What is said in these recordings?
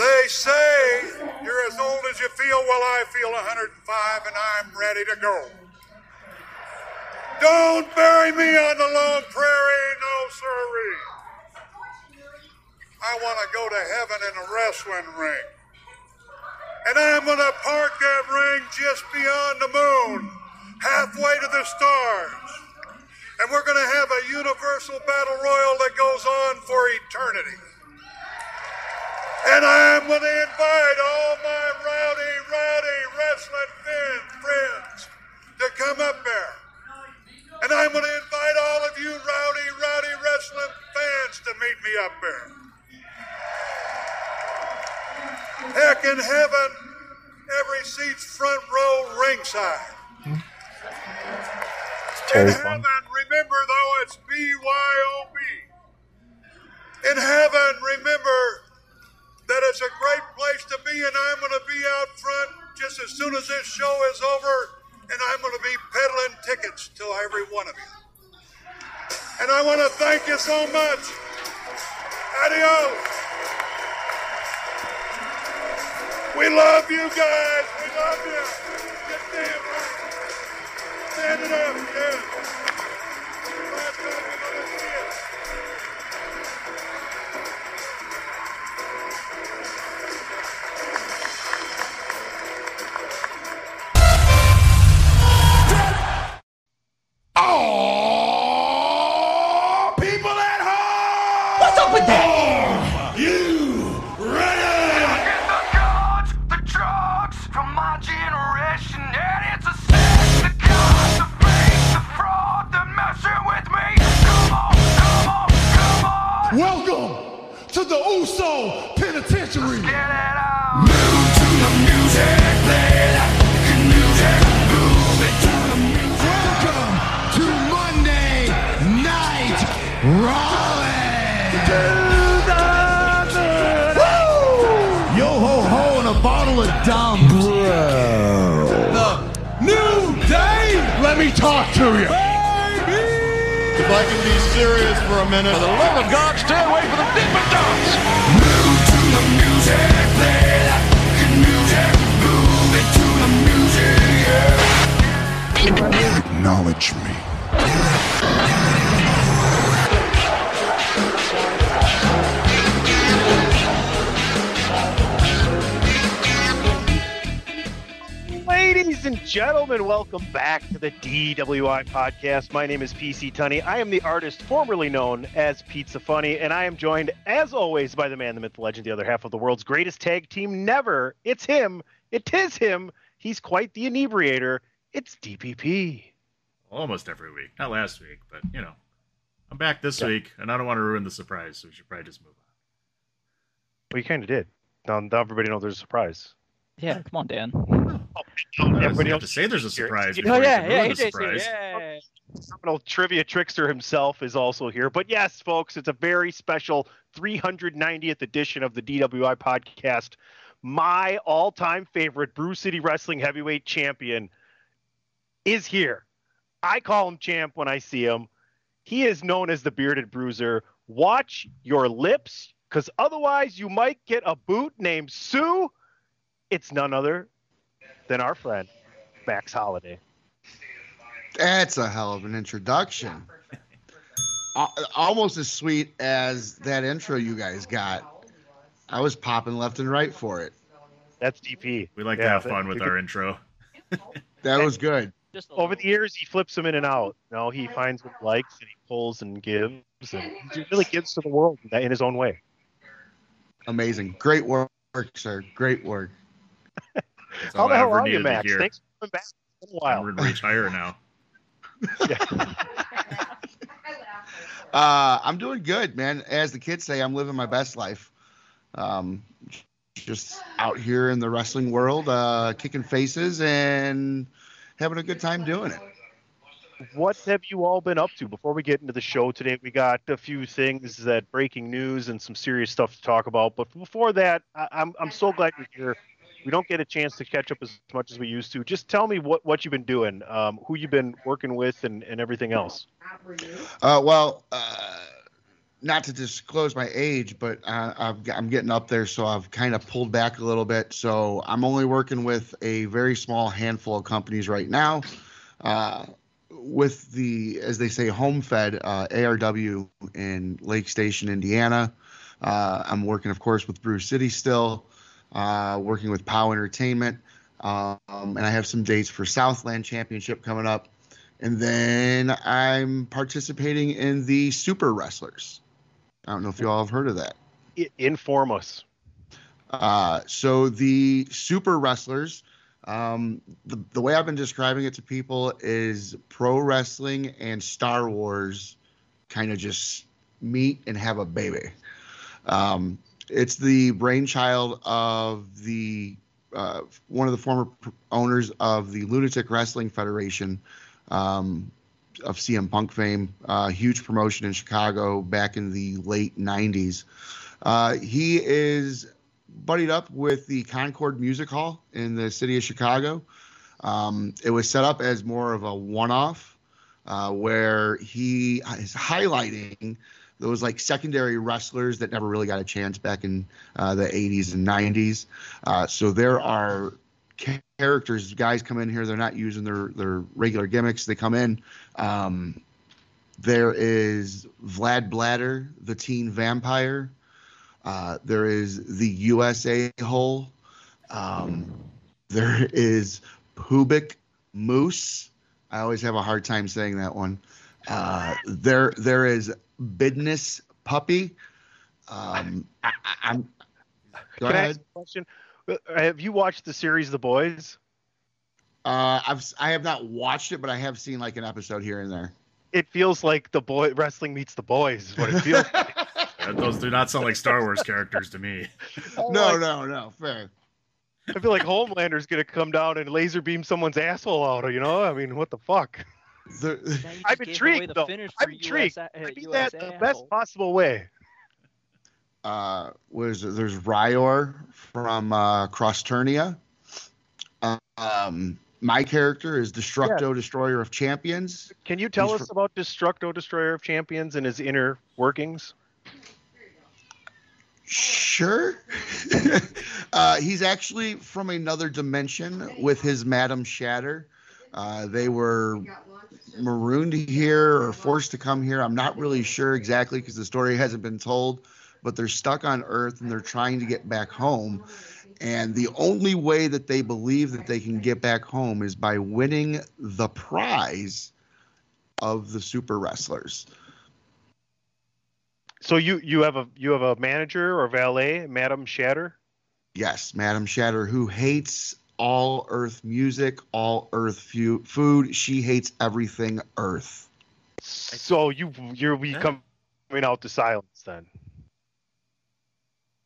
They say you're as old as you feel. Well, I feel 105 and I'm ready to go. Don't bury me on the lone prairie, no sirree. I want to go to heaven in a wrestling ring. And I'm going to park that ring just beyond the moon, halfway to the stars. And we're going to have a universal battle royal that goes on for eternity. And I'm going to invite all my rowdy, rowdy wrestling fan friends to come up there. And I'm going to invite all of you rowdy, rowdy wrestling fans to meet me up there. Heck in heaven, every seat's front row ringside. In heaven, remember though it's BYOB. In heaven, remember that it's a great place to be, and I'm going to be out front just as soon as this show is over, and I'm going to be peddling tickets to every one of you. And I want to thank you so much. Adios. We love you guys. We love you. Get. Stand it up. Yeah. Back to the DWI podcast. My name is PC Tunney. I am the artist formerly known as Pizza Funny, and I am joined, as always, by the man, the myth, the legend, the other half of the world's greatest tag team never. It's him. It is him. He's quite the inebriator. It's DPP. almost every week. Not last week, but you know, I'm back this week, and I don't want to ruin the surprise, so we should probably just move on. Well, you kind of did. Now, now everybody knows there's a surprise. Yeah, come on, Dan. Everybody you have else to say there's a surprise. Oh, you before yeah, yeah, ruin the AJ's here. surprise. Yeah. Criminal trivia trickster himself is also here. But yes, folks, it's a very special 390th edition of the DWI podcast my all-time favorite Brew City Wrestling Heavyweight Champion is here. I call him champ when I see him. He is known as the Bearded Bruiser. Watch your lips, because otherwise you might get a boot named Sue. It's none other than our friend Max Holiday. That's a hell of an introduction. Al- Almost as sweet as that intro you guys got. I was popping left and right for it. That's DP. We like Yeah, to have fun with our intro. That was good. Over the years, he flips them in and out. You know, he finds what he likes and he pulls and gives, and he really gives to the world in his own way. Amazing. Great work, sir. Great work. That's How all the hell ever are you, needed to Max? hear. Thanks for coming back. It's been a while. I'm gonna reach higher now. Uh, I'm doing good, man. As the kids say, I'm living my best life. Um, just out here in the wrestling world, uh, kicking faces and having a good time doing it. What have you all been up to? Before we get into the show today, we got a few things that breaking news and some serious stuff to talk about. But before that, I, I'm I'm so glad you're here. We don't get a chance to catch up as much as we used to. Just tell me what, what you've been doing, um, who you've been working with, and, and everything else. Uh, well, uh, not to disclose my age, but uh, I've, I'm getting up there, so I've kind of pulled back a little bit. So I'm only working with a very small handful of companies right now. Uh, with the, as they say, home fed uh, ARW in Lake Station, Indiana. Uh, I'm working, of course, with Brew City still, working with POW Entertainment. Um, and I have some dates for Southland Championship coming up. And then I'm participating in the Super Wrestlers. I don't know if you all have heard of that. Inform us. Uh, so the Super Wrestlers, um, the, the way I've been describing it to people is pro wrestling and Star Wars kind of just meet and have a baby. Um, it's the brainchild of the uh, one of the former owners of the Lunatic Wrestling Federation um, of CM Punk fame, uh, huge promotion in Chicago back in the late 90s. Uh, he is buddied up with the Concord Music Hall in the city of Chicago. Um, it was set up as more of a one off uh, where he is highlighting those like secondary wrestlers that never really got a chance back in uh, the 80s and 90s. Uh, so there are characters, guys come in here, they're not using their, their regular gimmicks. They come in. Um, there is Vlad Bladder, the teen vampire. Uh, there is the USA hole. Um, there is Pubic Moose. I always have a hard time saying that one. Uh, there, there is Bidness Puppy. Um, I, I, am Go Can I ask a question? Uh, Have you watched the series The Boys? Uh, I've I have not watched it, but I have seen like an episode here and there. It feels like the boy wrestling meets the boys. Is what it feels. like. Those do not sound like Star Wars characters to me. No, no, no, fair. I feel like Homelander's gonna come down and laser beam someone's asshole out. You know? I mean, what the fuck? The, I'm intrigued the though. finish I'm intrigued. USA I mean USA that the best possible way. uh, was there's Ryor from uh, Crossternia. Um, my character is Destructo, Destroyer of Champions. Can you tell He's us about Destructo Destroyer of Champions and his inner workings? Sure. uh, he's actually from another dimension with his Madam Shatter. Uh, they were marooned here or forced to come here. I'm not really sure exactly because the story hasn't been told, but they're stuck on Earth and they're trying to get back home. And the only way that they believe that they can get back home is by winning the prize of the super wrestlers. So you you have a you have a manager or valet, Madam Shatter. Yes, Madam Shatter, who hates all Earth music, all Earth fu- food. She hates everything Earth. So you you're we coming out to silence then.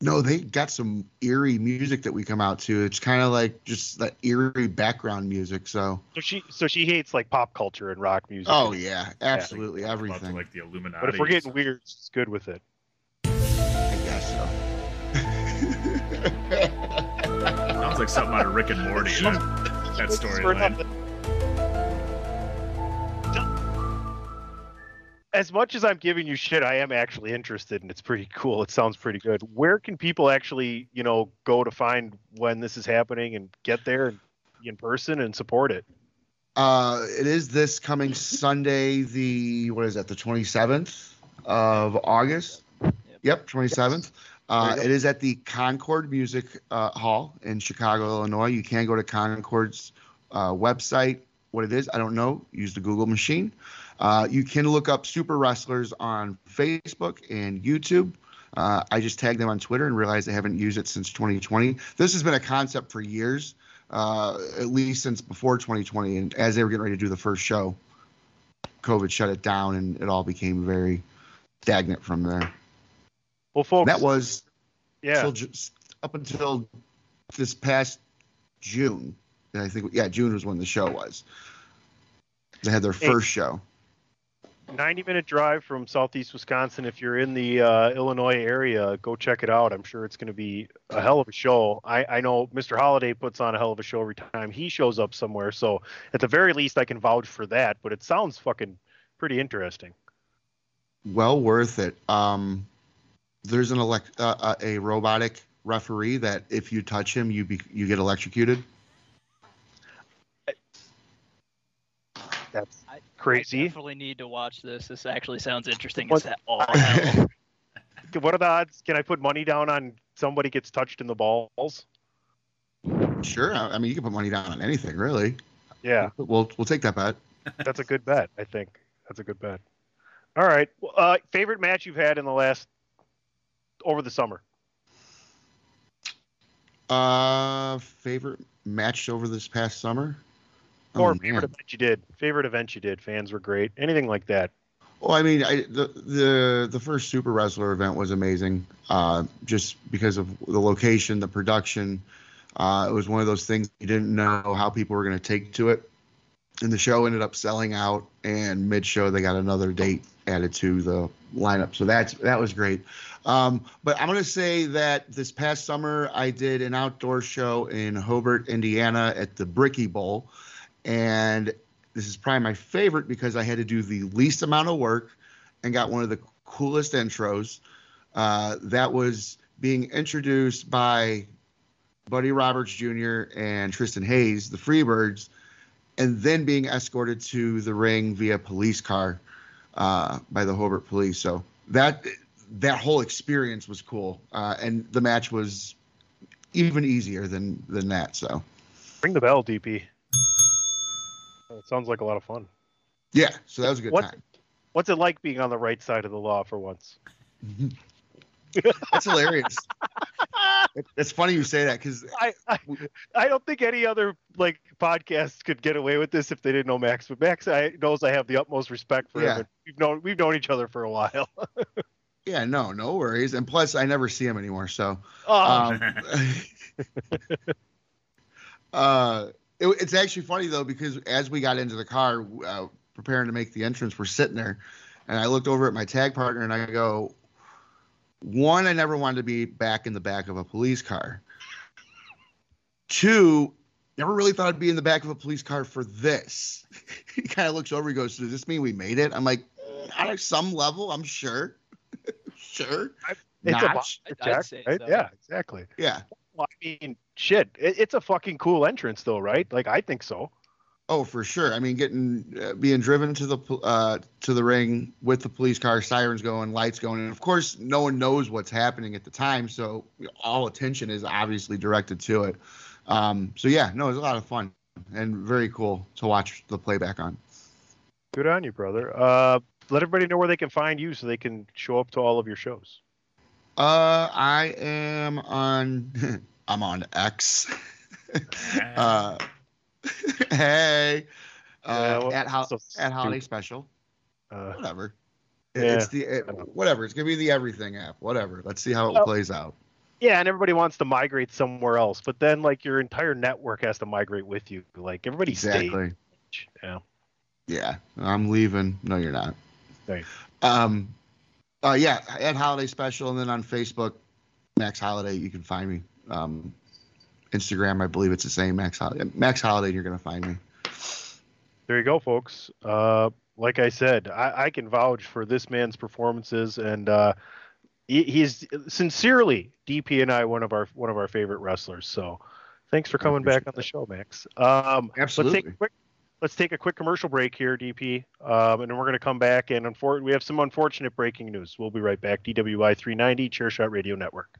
No, they got some eerie music that we come out to. It's kind of like just that eerie background music. So, So she so she hates like pop culture and rock music. oh yeah, absolutely About to everything. like the Illuminati. But if we're getting weird, she's good with it. I guess so. Sounds like something out of Rick and Morty. That, that storyline. As much as I'm giving you shit, I am actually interested, and it's pretty cool. It sounds pretty good. Where can people actually, you know, go to find when this is happening and get there in person and support it? Uh, it is this coming Sunday, the what is that, the 27th of August? Yep, 27th. Uh, it is at the Concord Music uh, Hall in Chicago, Illinois. You can go to Concord's uh, website. What it is, I don't know. Use the Google machine. Uh, you can look up Super Wrestlers on Facebook and YouTube. Uh, I just tagged them on Twitter and realized they haven't used it since 2020. This has been a concept for years, uh, at least since before 2020. And as they were getting ready to do the first show, COVID shut it down and it all became very stagnant from there. Well, folks, that was yeah up until this past June. I think yeah, June was when the show was. They had their first show. 90 minute drive from southeast Wisconsin. If you're in the uh, Illinois area, go check it out. I'm sure it's going to be a hell of a show. I, I know Mr. Holiday puts on a hell of a show every time he shows up somewhere. So at the very least, I can vouch for that. But it sounds fucking pretty interesting. Well worth it. Um, there's an elect uh, uh, a robotic referee that if you touch him, you be, you get electrocuted. That's I, crazy. I definitely need to watch this. This actually sounds interesting What- as all hell. What are the odds? Can I put money down on somebody gets touched in the balls? Sure. I, I mean, you can put money down on anything, really. Yeah, We'll we'll take that bet. that's a good bet. I think that's a good bet. All right. Uh, favorite match you've had in the last over the summer? Uh, favorite match over this past summer. or Oh, favorite event you did. Favorite event you did. Fans were great. Anything like that. Well, I mean, I, the the the first Super Wrestler event was amazing, uh, just because of the location, the production. Uh, it was one of those things you didn't know how people were going to take to it, and the show ended up selling out. And mid show, they got another date added to the lineup, so that's that was great. Um, but I'm going to say that this past summer, I did an outdoor show in Hobart, Indiana, at the Brickie Bowl, and this is probably my favorite because I had to do the least amount of work and got one of the coolest intros. Uh, that was being introduced by Buddy Roberts Jr. and Tristan Hayes, the Freebirds, and then being escorted to the ring via police car uh, by the Hobart Police. So that that whole experience was cool, uh, and the match was even easier than than that. So Ring the bell, DP. It sounds like a lot of fun. yeah, so that was a good What's- time. What's it like being on the right side of the law for once? That's hilarious. It- it's funny you say that because I, I I don't think any other like podcast could get away with this if they didn't know Max. But Max I, knows I have the utmost respect for Yeah. him. We've known we've known each other for a while. yeah, no, no worries. And plus, I never see him anymore. So, Oh, um, uh, it, it's actually funny though because as we got into the car uh, preparing to make the entrance, we're sitting there, and I looked over at my tag partner and I go, one, I never wanted to be back in the back of a police car. Two, never really thought I'd be in the back of a police car for this. he kind of looks over, he goes, Does this mean we made it? I'm like, "Mm, On some level, I'm sure. sure. it's a Not. box I'd- check, say right? so. Yeah, exactly. Yeah. Well, I mean, shit, it, it's a fucking cool entrance, though, right? Like, I think so. Oh, for sure. I mean, getting uh, being driven to the uh, to the ring with the police car, sirens going, lights going, and of course, no one knows what's happening at the time, so all attention is obviously directed to it. Um, so yeah, no, it was a lot of fun and very cool to watch the playback on. Good on you, brother. Uh, let everybody know where they can find you so they can show up to all of your shows. Uh, I am on. I'm on X. uh, hey, Yeah, uh, well, at ho- so at holiday special. Uh, Whatever. Yeah. It's the it, whatever. It's gonna be the everything app. Whatever. Let's see how it Well- plays out. yeah, and everybody wants to migrate somewhere else, but then like your entire network has to migrate with you. Like everybody Exactly. stays. Yeah. Yeah, I'm leaving. No, you're not. Thanks. Um, uh, yeah, at holiday special, and then on Facebook, Max Holiday, you can find me. Um, Instagram, I believe it's the same Max Holiday. Max Holiday, you're gonna find me. There you go, folks. Uh, like I said, I, I can vouch for this man's performances, and uh, he, he's sincerely DP and I one of our one of our favorite wrestlers. So, thanks for coming back on the show, Max. Um, Absolutely. Let's take a quick, let's take a quick commercial break here, DP, um, and then we're going to come back. And unfor- we have some unfortunate breaking news. We'll be right back. DWI 390 Chairshot Radio Network.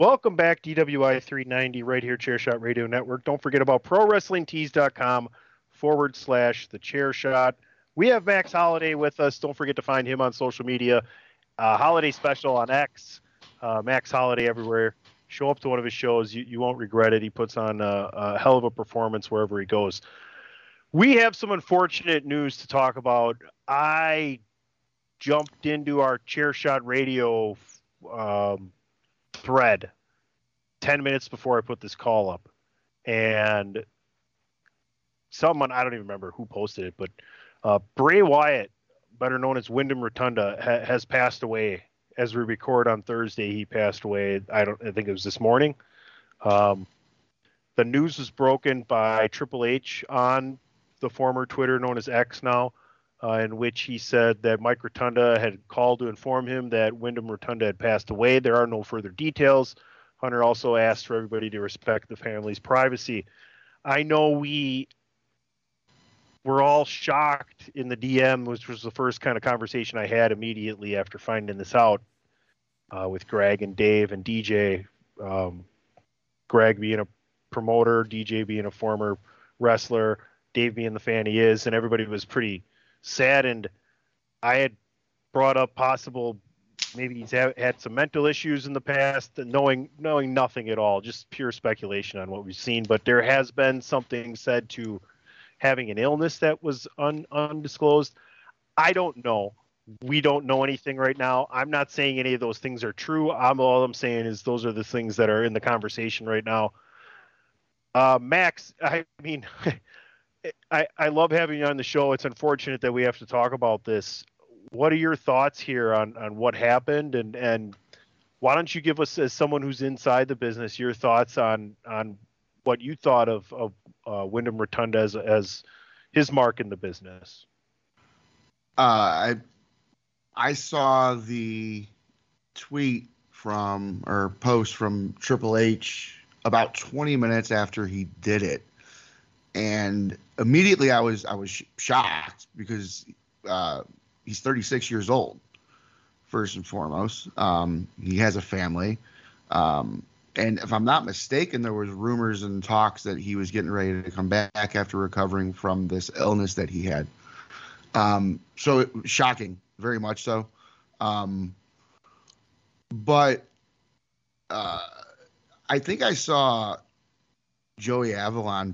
Welcome back, DWI 390, right here, Chairshot Radio Network. Don't forget about ProWrestlingTees.com forward slash the chair shot. We have Max Holiday with us. Don't forget to find him on social media. Uh, holiday special on X. Uh, Max Holiday everywhere. Show up to one of his shows. You, you won't regret it. He puts on a, a hell of a performance wherever he goes. We have some unfortunate news to talk about. I jumped into our chair shot radio um, thread 10 minutes before I put this call up. And someone, I don't even remember who posted it, but uh, Bray Wyatt, better known as Wyndham Rotunda, ha- has passed away. As we record on Thursday, he passed away. I don't. I think it was this morning. Um, the news was broken by Triple H on the former Twitter known as X now, uh, in which he said that Mike Rotunda had called to inform him that Wyndham Rotunda had passed away. There are no further details. Hunter also asked for everybody to respect the family's privacy. I know we were all shocked in the DM, which was the first kind of conversation I had immediately after finding this out uh, with Greg and Dave and DJ. Um, Greg being a promoter, DJ being a former wrestler, Dave being the fan he is, and everybody was pretty saddened. I had brought up possible maybe he's had, had some mental issues in the past, knowing knowing nothing at all, just pure speculation on what we've seen. But there has been something said to having an illness that was un, undisclosed. I don't know. We don't know anything right now. I'm not saying any of those things are true. I'm all I'm saying is those are the things that are in the conversation right now. Uh, Max, I mean, I, I love having you on the show. It's unfortunate that we have to talk about this. What are your thoughts here on, on what happened and, and why don't you give us as someone who's inside the business your thoughts on on what you thought of of uh, Wyndham Rotunda as as his mark in the business? Uh, I I saw the tweet from or post from Triple H about 20 minutes after he did it, and immediately I was I was shocked because uh, he's 36 years old. First and foremost, um, he has a family, um, and if I'm not mistaken, there was rumors and talks that he was getting ready to come back after recovering from this illness that he had. Um, so it, shocking, very much so. Um, but uh, I think I saw Joey Avalon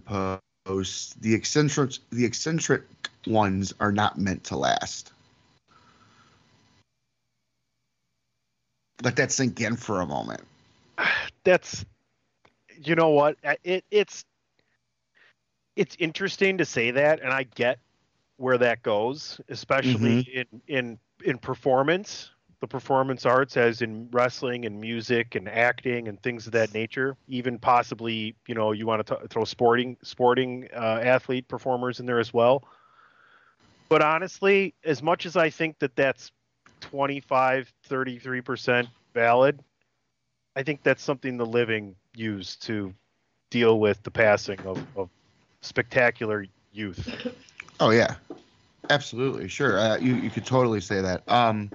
the eccentric the eccentric ones are not meant to last. Let that sink in for a moment. That's you know what it it's it's interesting to say that, and I get where that goes, especially mm-hmm. in in in performance, the performance arts, as in wrestling and music and acting and things of that nature. Even possibly, you know, you want to throw sporting sporting uh, athlete performers in there as well. But honestly, as much as I think that that's 25, 33% valid, I think that's something the living use to deal with the passing of, of spectacular youth. Oh yeah, absolutely, sure. Uh, you you could totally say that. Um,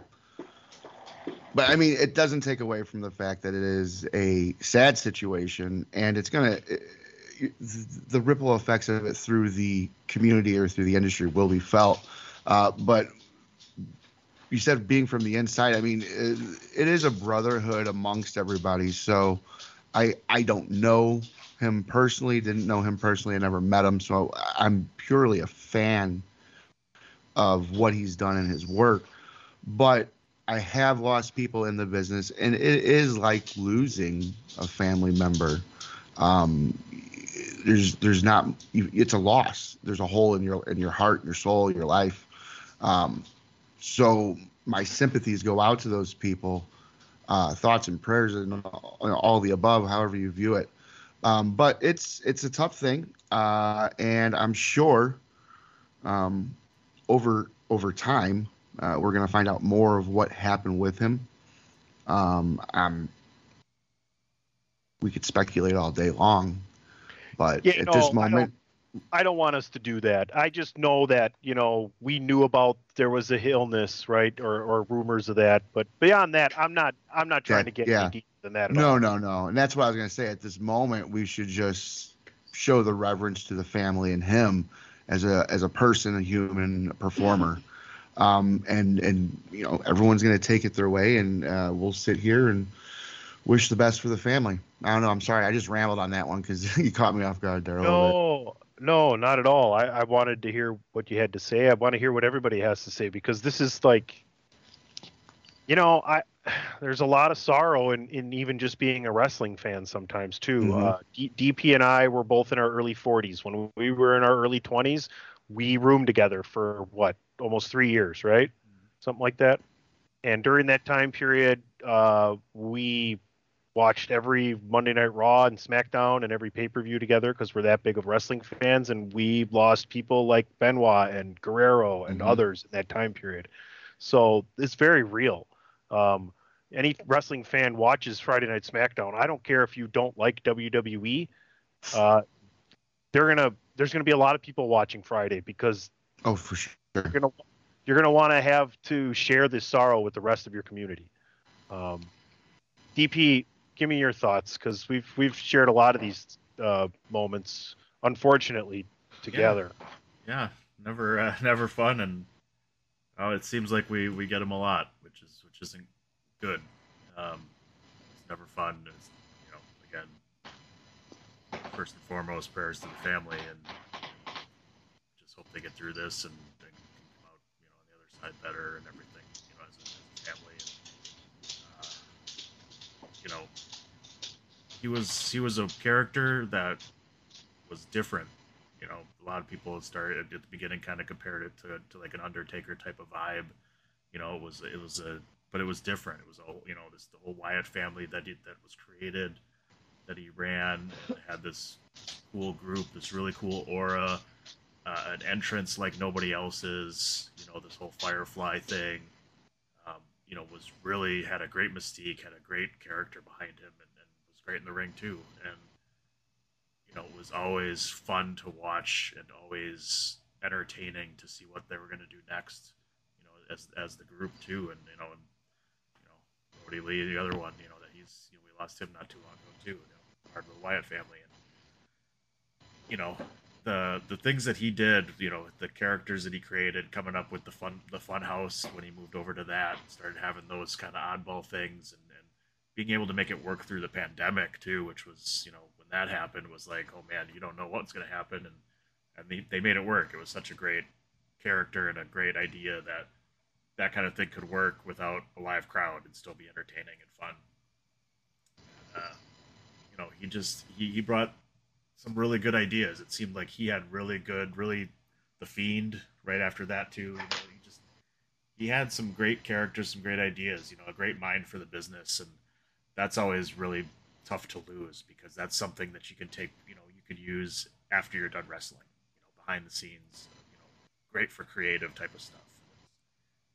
but I mean, it doesn't take away from the fact that it is a sad situation, and it's gonna eh, eh, the ripple effects of it through the community or through the industry will be felt. Uh, but you said being from the inside. I mean, it, it is a brotherhood amongst everybody. So I I don't know him personally. Didn't know him personally. I never met him. So I'm purely a fan of what he's done in his work. But I have lost people in the business, and it is like losing a family member. Um, there's there's not it's a loss. There's a hole in your in your heart, your soul, your life. Um, so my sympathies go out to those people. Uh, thoughts and prayers and all the above, however you view it. Um, but it's it's a tough thing, uh, and I'm sure um, over over time uh, we're going to find out more of what happened with him. Um, we could speculate all day long, but Yeah, at no, this I moment, I don't want us to do that. I just know that you know we knew about there was a illness, right, or, or rumors of that. But beyond that, I'm not I'm not trying to get yeah. any deeper than that. At no, all. no, no, and that's what I was going to say. At this moment, we should just show the reverence to the family and him as a as a person, a human, a performer. Um, and and you know everyone's going to take it their way, and uh, we'll sit here and wish the best for the family. I don't know. I'm sorry. I just rambled on that one because you caught me off guard there a little bit. No, no, not at all. I, I wanted to hear what you had to say. I want to hear what everybody has to say because this is like, you know, I there's a lot of sorrow in, in even just being a wrestling fan sometimes too. Mhm. Uh, D, DP and I were both in our early 40s. When we were in our early 20s, we roomed together for what almost three years, right? Something like that. And during that time period, uh, we watched every Monday Night Raw and SmackDown and every pay per view together because we're that big of wrestling fans, and we lost people like Benoit and Guerrero and Mhm. others in that time period. So it's very real. Um, any wrestling fan watches Friday Night SmackDown. I don't care if you don't like WWE. Uh, they're gonna there's gonna be a lot of people watching Friday because Oh, for sure. you're gonna you're gonna want to have to share this sorrow with the rest of your community. Um, DP, give me your thoughts because we've we've shared a lot of these uh, moments, unfortunately, together. Yeah, never uh, never fun, and oh, it seems like we we get them a lot, which is which isn't good. Um, it's never fun. It's, you know, again, first and foremost, prayers to the family, and just hope they get through this and, and come out, you know, on the other side better and everything, you know, as a, as a family. And, uh, you know, he was he was a character that was different. You know, a lot of people started at the beginning kind of compared it to, to like an Undertaker type of vibe. You know, it was it was a but it was different. It was all you know this the whole Wyatt family that he, that was created, that he ran, had this cool group, this really cool aura, uh, an entrance like nobody else's. You know, this whole Firefly thing. Um, you know, was really had a great mystique, had a great character behind him, and, and was great in the ring too. And you know, it was always fun to watch and always entertaining to see what they were going to do next. You know, as as the group too, and you know, and you know, Lee, the other one, you know, that he's you know, we lost him not too long ago too. Part of the Wyatt family, and you know, the the things that he did, you know, the characters that he created, coming up with the fun the fun house when he moved over to that, started having those kind of oddball things, and, and being able to make it work through the pandemic too, which was you know when that happened was like, oh man, you don't know what's to happen, and and they, they made it work. It was such a great character and a great idea that that kind of thing could work without a live crowd and still be entertaining and fun. Uh, you know, he just he, he brought some really good ideas. It seemed like he had really good, really the fiend right after that too. You know, he just he had some great characters, some great ideas. You know, a great mind for the business, and that's always really tough to lose because that's something that you can take. You know, you could use after you're done wrestling. You know, behind the scenes. You know, great for creative type of stuff.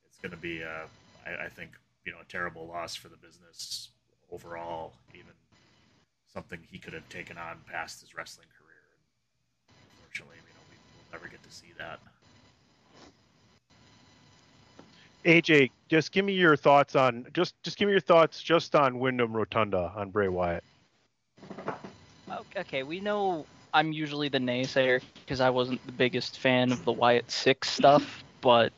It's going to be, uh, I, I think, you know, a terrible loss for the business overall. Even something he could have taken on past his wrestling career. Unfortunately, you know, we will never get to see that. AJ, just give me your thoughts on just just give me your thoughts just on Wyndham Rotunda on Bray Wyatt. Okay, we know I'm usually the naysayer because I wasn't the biggest fan of the Wyatt Six stuff, but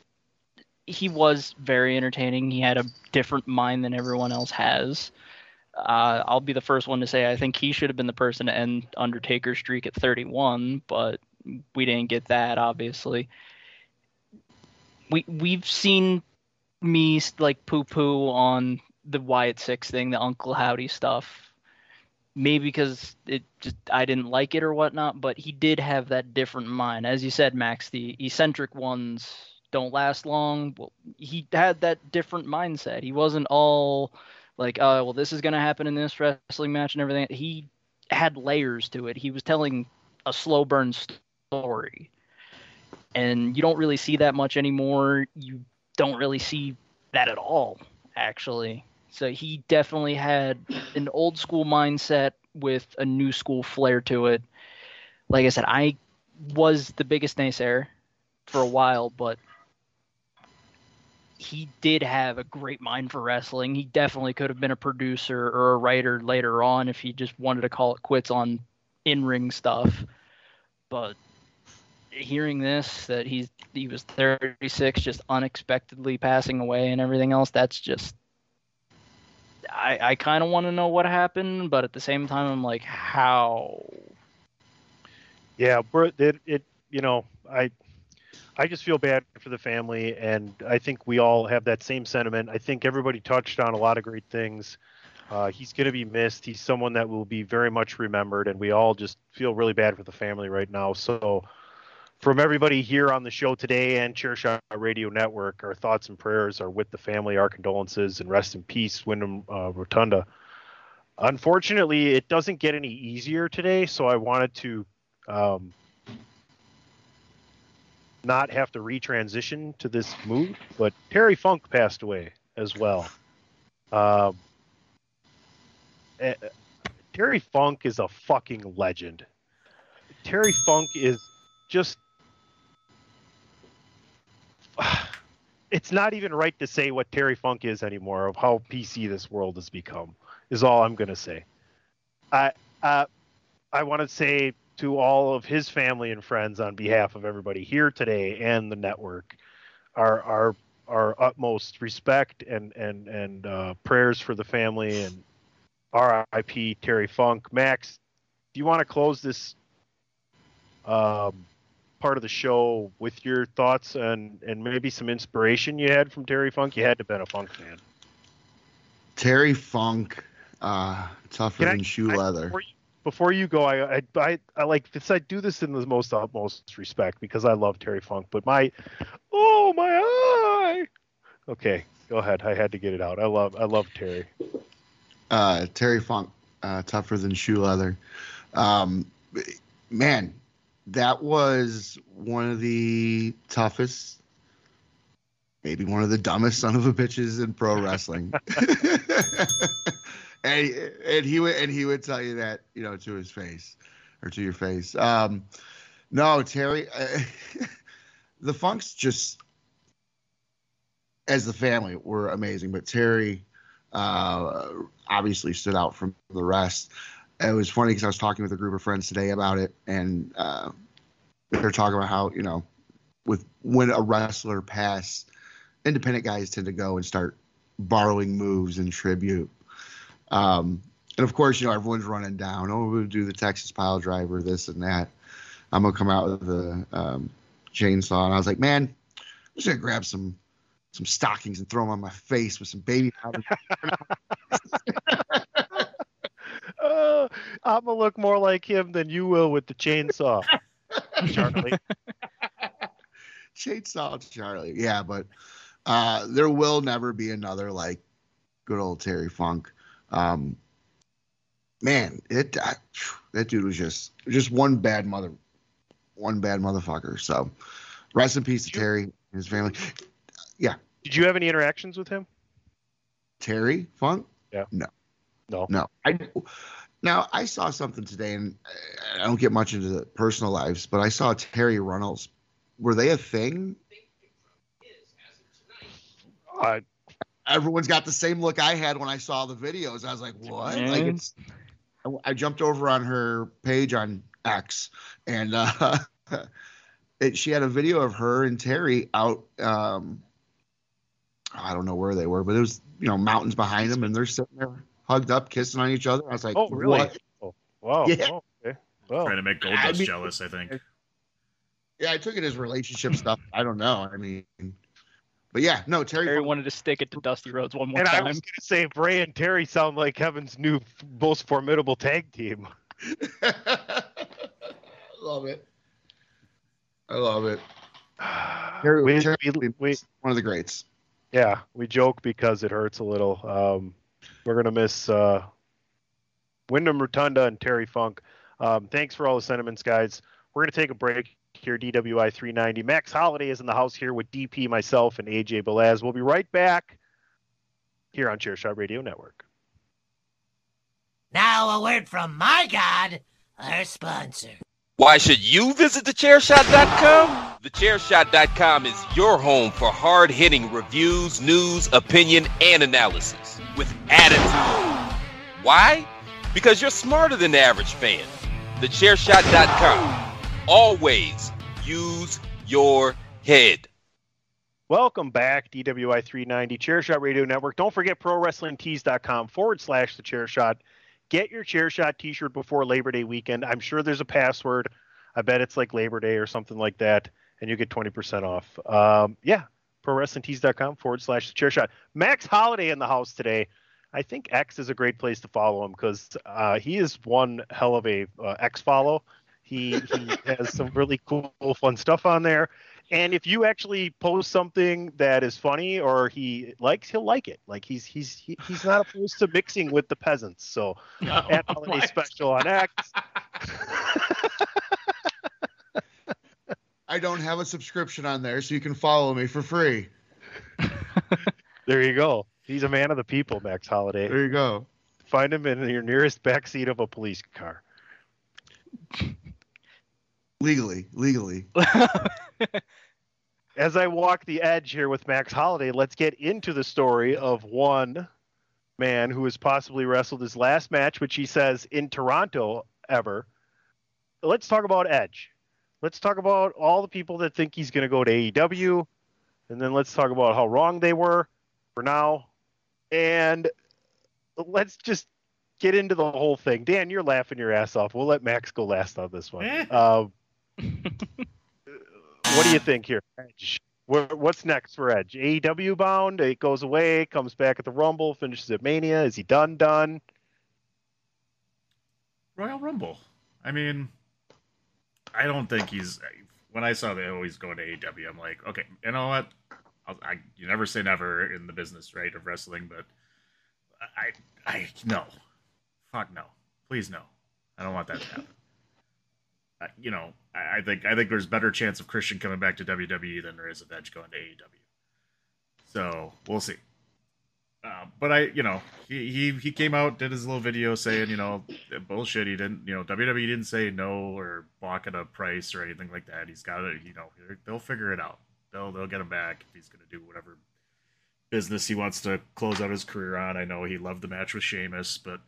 he was very entertaining. He had a different mind than everyone else has. Uh, I'll be the first one to say I think he should have been the person to end Undertaker's streak at 31, but we didn't get that, obviously. We we've seen me like poo poo on the Wyatt Six thing, the Uncle Howdy stuff. Maybe because it just I didn't like it or whatnot, but he did have that different mind. As you said, Max, the eccentric ones don't last long. Well, he had that different mindset. He wasn't all like, oh, well, this is going to happen in this wrestling match and everything. He had layers to it. He was telling a slow burn story. And you don't really see that much anymore. You don't really see that at all, actually. So he definitely had an old school mindset with a new school flair to it. Like I said, I was the biggest naysayer for a while, but he did have a great mind for wrestling. He definitely could have been a producer or a writer later on if he just wanted to call it quits on in ring stuff. But hearing this that he's he was 36 just unexpectedly passing away and everything else that's just i i kind of want to know what happened but at the same time i'm like how Yeah, it, it you know, I I just feel bad for the family and I think we all have that same sentiment. I think everybody touched on a lot of great things. Uh, he's going to be missed. He's someone that will be very much remembered, and we all just feel really bad for the family right now. So, from everybody here on the show today and Chairshot Radio Network, our thoughts and prayers are with the family. Our condolences and rest in peace, Wyndham uh, Rotunda. Unfortunately, it doesn't get any easier today, so I wanted to um, not have to retransition to this move. But Terry Funk passed away as well. Um, eh, Terry Funk is a fucking legend. Terry Funk is just. It's not even right to say what Terry Funk is anymore of how PC this world has become. Is all I'm gonna say. I uh, I want to say to all of his family and friends on behalf of everybody here today and the network, our our our utmost respect and and and uh, prayers for the family and R.I.P. Terry Funk. Max, do you want to close this um, part of the show with your thoughts and and maybe some inspiration you had from Terry Funk? You had to have been a Funk fan. Terry Funk, uh, tougher I- than shoe I- leather. Before you, before you go, I, I I I like this. I do this in the most utmost respect because I love Terry Funk. But my, oh my eye. Okay, go ahead. I had to get it out. I love I love Terry. uh, Terry Funk, uh, tougher than shoe leather. Um, man, that was one of the toughest, maybe one of the dumbest son of a bitches in pro wrestling. and and he would and he would tell you that you know to his face or to your face. Um, no, Terry, the Funks just as the family were amazing, but Terry uh, obviously stood out from the rest. It was funny because I was talking with a group of friends today about it, and uh, they're talking about how you know, with when a wrestler passed, independent guys tend to go and start borrowing moves and tribute. Um, and of course, you know, everyone's running down. Oh, we'll do the Texas pile driver, this and that. I'm gonna come out with the um, chainsaw, and I was like, man, I'm just gonna grab some some stockings and throw them on my face with some baby powder. Uh, I'm gonna look more like him than you will with the chainsaw, Charlie. chainsaw Charlie. Yeah, but uh, there will never be another like good old Terry Funk. Um, man, it uh, that dude was just just one bad mother, one bad motherfucker. So, rest in peace to Terry and his family. Yeah, Did you have any interactions with him? Terry Funk. Yeah. No. No. No. I Now, I saw something today, and I don't get much into the personal lives, but I saw Terri Runnels. Were they a thing? Uh, Everyone's got the same look I had when I saw the videos. I was like, "What?" Like it's. I jumped over on her page on X, and uh, it, she had a video of her and Terry out. Um, I don't know where they were, but it was you know mountains behind them, and they're sitting there hugged up, kissing on each other. I was like, oh, really? "What?" Oh, wow. Yeah. Oh, okay. Well, Trying to make Gold I Dust mean- jealous, I think. Yeah, I took it as relationship stuff. I don't know. I mean, but yeah, no, Terry. Terry wanted to stick it to Dusty Rhodes one more time. and I time. was going to say, Bray and Terry sound like Kevin's new most formidable tag team. love it. I love it. Terry, We- Terry we- we- one of the greats. Yeah, we joke because it hurts a little. Um, we're gonna miss uh, Wyndham Rotunda and Terry Funk. Um, thanks for all the sentiments, guys. We're gonna take a break here. DWI 390. Max Holiday is in the house here with DP, myself, and AJ Belaz. We'll be right back here on Chairshot Radio Network. Now a word from my God, our sponsor. Why should you visit thechairshot.com? Thechairshot.com is your home for hard hitting reviews, news, opinion, and analysis with attitude. Why? Because you're smarter than the average fan. Thechairshot.com. Always use your head. Welcome back, DWI 390 Chairshot Radio Network. Don't forget ProWrestlingTees.com forward slash the chair shot. Get your chair shot t shirt before Labor Day weekend. I'm sure there's a password. I bet it's like Labor Day or something like that, and you get 20% off. Um, yeah, ProWrestlingTees.com forward slash the chair shot. Max Holiday in the house today. I think X is a great place to follow him because uh, he is one hell of a uh, X follow. He, he has some really cool, fun stuff on there. And if you actually post something that is funny or he likes, he'll like it. Like he's he's he, he's not opposed to mixing with the peasants. So oh, at holiday special on X. I don't have a subscription on there, so you can follow me for free. There you go. He's a man of the people, Max Holiday. There you go. Find him in your nearest backseat of a police car. Legally, legally. As I walk the edge here with Max Holiday, let's get into the story of one man who has possibly wrestled his last match, which he says in Toronto ever. Let's talk about Edge. Let's talk about all the people that think he's going to go to AEW, and then let's talk about how wrong they were for now. And let's just get into the whole thing. Dan, you're laughing your ass off. We'll let Max go last on this one. Um, what do you think here, Edge? What's next for Edge? AEW bound? It goes away, comes back at the Rumble, finishes at Mania. Is he done? Done? Royal Rumble. I mean, I don't think he's. When I saw that oh, he's going to AEW, I'm like, okay, you know what? I'll, I you never say never in the business, right, of wrestling, but I, I no, fuck no, please no, I don't want that to happen. Uh, you know, I, think I think there's better chance of Christian coming back to WWE than there is of Edge going to AEW. So we'll see. Uh, but I, you know, he, he he came out, did his little video saying, you know, bullshit. He didn't, you know, WWE didn't say no or balk at a price or anything like that. He's got it, you know, they'll figure it out. They'll they'll get him back if he's gonna do whatever business he wants to close out his career on. I know he loved the match with Sheamus, but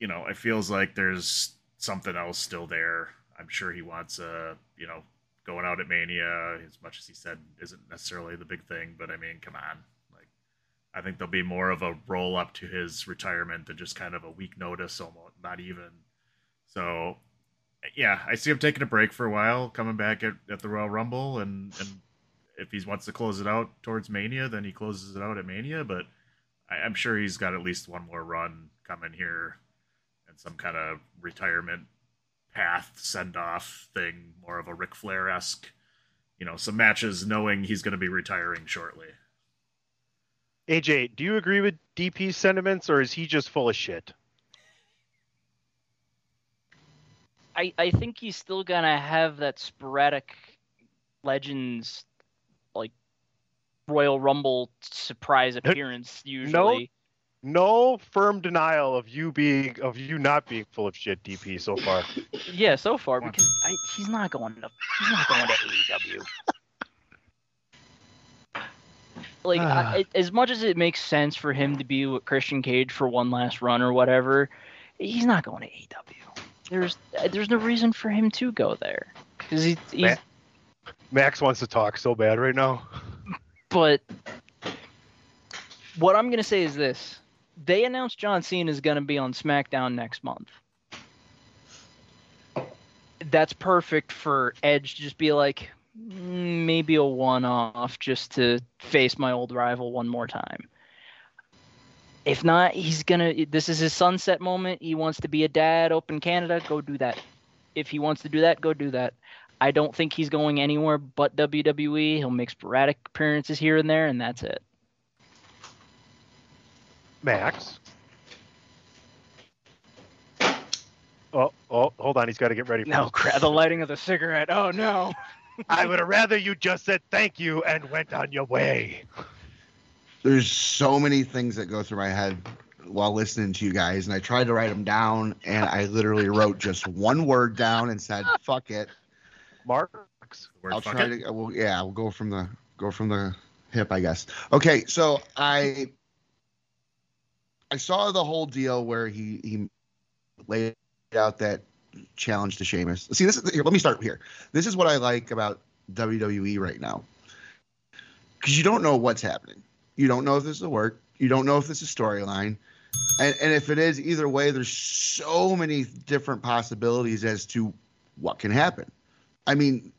you know, it feels like there's something else still there. I'm sure he wants, uh, you know, going out at Mania as much as he said isn't necessarily the big thing, but I mean, come on, like I think there'll be more of a roll up to his retirement than just kind of a week notice, almost not even. So, yeah, I see him taking a break for a while, coming back at, at the Royal Rumble, and and if he wants to close it out towards Mania, then he closes it out at Mania. But I, I'm sure he's got at least one more run coming here, and some kind of retirement path send off thing, more of a Ric Flair esque, you know, some matches knowing he's going to be retiring shortly. AJ, do you agree with DP's sentiments, or is he just full of shit? I, I think he's still gonna have that sporadic legends like Royal Rumble surprise appearance usually. no firm denial of you being of you not being full of shit, DP, so far. Yeah, so far because I, he's not going to he's not going to AEW. Like I, ah. as much as it makes sense for him to be with Christian Cage for one last run or whatever, he's not going to AEW. There's there's no reason for him to go there because he, he's Ma- Max wants to talk so bad right now. but what I'm gonna say is this: they announced John Cena is gonna be on SmackDown next month. That's perfect for Edge to just be like, "Mm, maybe a one-off just to face my old rival one more time. If not, he's gonna. This is his sunset moment. He wants to be a dad. Open Canada, go do that. If he wants to do that, go do that. I don't think he's going anywhere but WWE. He'll make sporadic appearances here and there, and that's it. Max. Oh, oh, hold on. He's got to get ready. For No, this. crap. The lighting of the cigarette. Oh no. I would have rather you just said thank you and went on your way. There's so many things that go through my head while listening to you guys, and I tried to write them down, and I literally wrote just one word down and said, "Fuck it." Marks. Word I'll try it? to. Uh, well, yeah, we'll go from the go from the hip, I guess. Okay, so I I saw the whole deal where he he laid out that challenge to Sheamus. See, this is here, let me start here. This is what I like about WWE right now, because you don't know what's happening. You don't know if this will work. You don't know if this is a storyline. And, and if it is either way, there's so many different possibilities as to what can happen. I mean,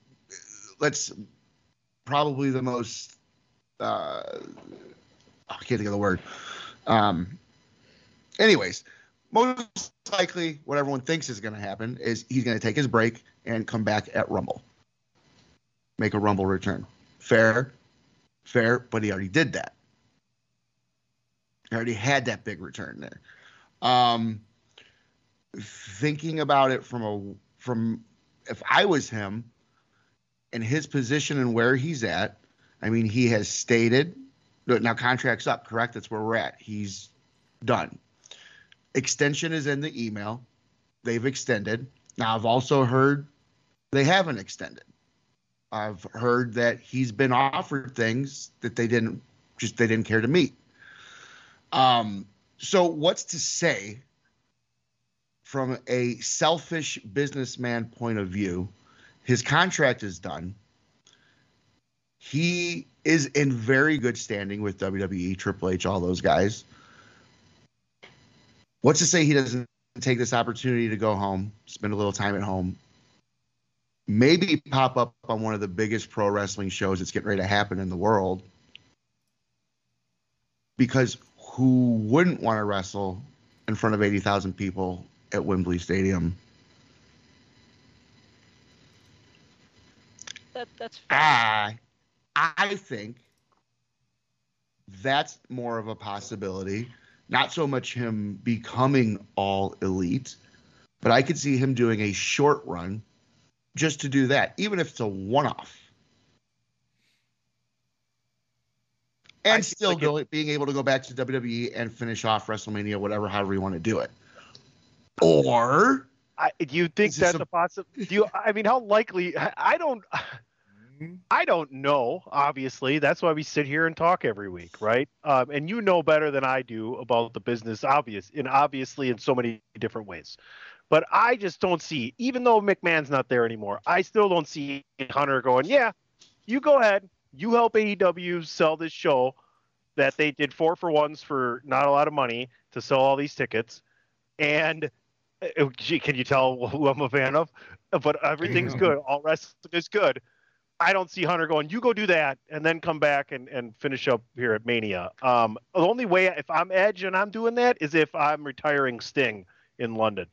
let's probably the most uh, I can't think of the word. Um, anyways, most likely what everyone thinks is going to happen is he's going to take his break and come back at Rumble, make a Rumble return. Fair, fair, but he already did that. He already had that big return there. Um, thinking about it from a from if I was him and his position and where he's at, I mean, he has stated now contract's up, correct? That's where we're at. He's done. Extension is in the email. They've extended. Now I've also heard they haven't extended. I've heard that he's been offered things that they didn't just they didn't care to meet. Um, so what's to say from a selfish businessman point of view? His contract is done. He is in very good standing with WWE, Triple H, all those guys. What's to say he doesn't take this opportunity to go home, spend a little time at home, maybe pop up on one of the biggest pro wrestling shows that's getting ready to happen in the world? Because who wouldn't want to wrestle in front of 80,000 people at Wembley Stadium? That, that's I, I think that's more of a possibility. Not so much him becoming all elite, but I could see him doing a short run just to do that, even if it's a one off. And still go, being able to go back to WWE and finish off WrestleMania, whatever, however you want to do it. Or I, do you think that's a- a possible? Do you? I mean, how likely? I- I don't. I don't know. Obviously, that's why we sit here and talk every week, right? Um, and you know better than I do about the business, obvious, and obviously in so many different ways. But I just don't see, even though McMahon's not there anymore, I still don't see Hunter going, yeah, you go ahead, you help AEW sell this show that they did four for ones for not a lot of money to sell all these tickets, and uh, gee, can you tell who I'm a fan of? But everything's good. All wrestling is good. I don't see Hunter going, you go do that and then come back and, and finish up here at Mania. Um, the only way, if I'm Edge and I'm doing that, is if I'm retiring Sting in London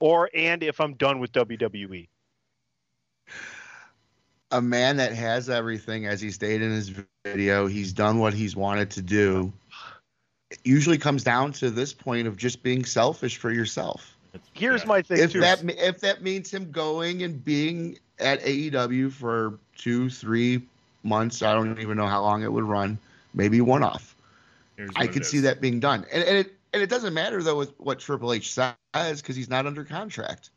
or and if I'm done with. WWE. a man that has everything, as he stated in his video, he's done what he's wanted to do. It usually comes down to this point of just being selfish for yourself. Here's my thing, If too. that if that means him going and being at AEW for two, three months, I don't even know how long it would run. Maybe one off. I could see that being done, and, and it and it doesn't matter though with what Triple H says because he's not under contract.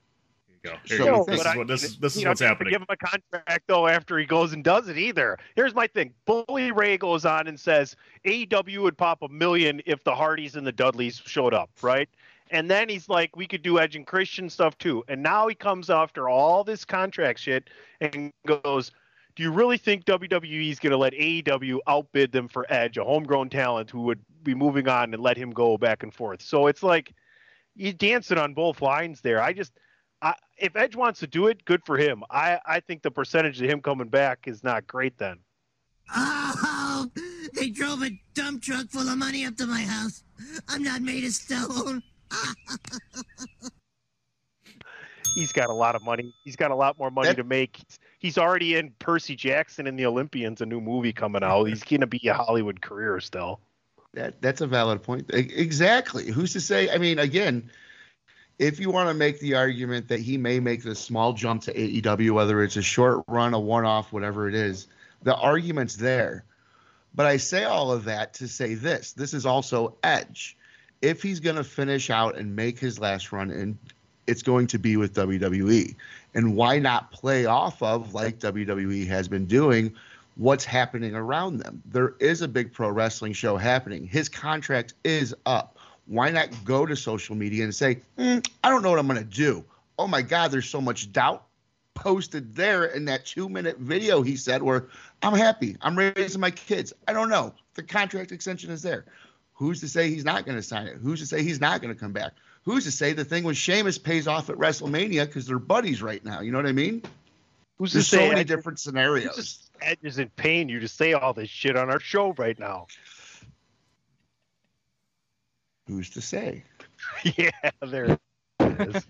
Here you go. Show Here you me go. things. This is what this. This you is know, what's just happening. Give him a contract though after he goes and does it either. Here's my thing: Bully Ray goes on and says AEW would pop a million if the Hardys and the Dudleys showed up, right? And then he's like, we could do Edge and Christian stuff too. And now he comes after all this contract shit and goes, do you really think WWE is going to let AEW outbid them for Edge, a homegrown talent who would be moving on and let him go back and forth? So it's like you're dancing on both lines there. I just, I, if Edge wants to do it, good for him. I, I think the percentage of him coming back is not great then. Oh, they drove a dump truck full of money up to my house. I'm not made of stone. He's got a lot of money. He's got a lot more money That- to make. He's, already in Percy Jackson and the Olympians, a new movie coming out. He's going to be a Hollywood career still. That that's a valid point. Exactly. Who's to say? I mean, again, if you want to make the argument that he may make this small jump to AEW, whether it's a short run, a one-off, whatever it is, the argument's there. But I say all of that to say this: this is also Edge. If he's going to finish out and make his last run, and it's going to be with WWE, and why not play off of like WWE has been doing? what's happening around them. There is a big pro wrestling show happening. His contract is up. Why not go to social media and say, "Mm, I don't know what I'm going to do? Oh my God, there's so much doubt posted there in that two minute video he said, where I'm happy. I'm raising my kids. I don't know. The contract extension is there. Who's to say he's not going to sign it? Who's to say he's not going to come back? Who's to say the thing with Sheamus pays off at WrestleMania because they're buddies right now? You know what I mean? Who's to There's so say many Edge- different scenarios. Edge is in pain. You to say all this shit on our show right now. Who's to say? yeah, there it is.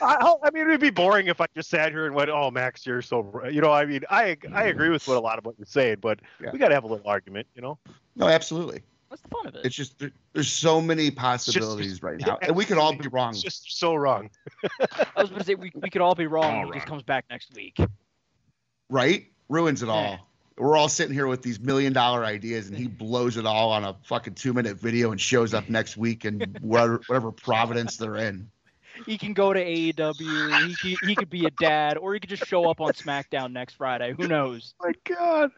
I, oh, I mean, it'd be boring if I just sat here and went, "Oh, Max, you're so," you know. I mean, I I agree with what a lot of what you're saying, but Yeah. we got to have a little argument, you know. No, absolutely. What's the fun of it? It's just there, there's so many possibilities right now, and we could all be wrong. It's just so wrong. I was going to say we, we could all be wrong. All and he just comes back next week. right? Ruins it all. We're all sitting here with these million dollar ideas, and he blows it all on a fucking two minute video and shows up next week and whatever, whatever Providence they're in. He can go to AEW. He could, he could be a dad, or he could just show up on SmackDown next Friday. Who knows? Oh my God.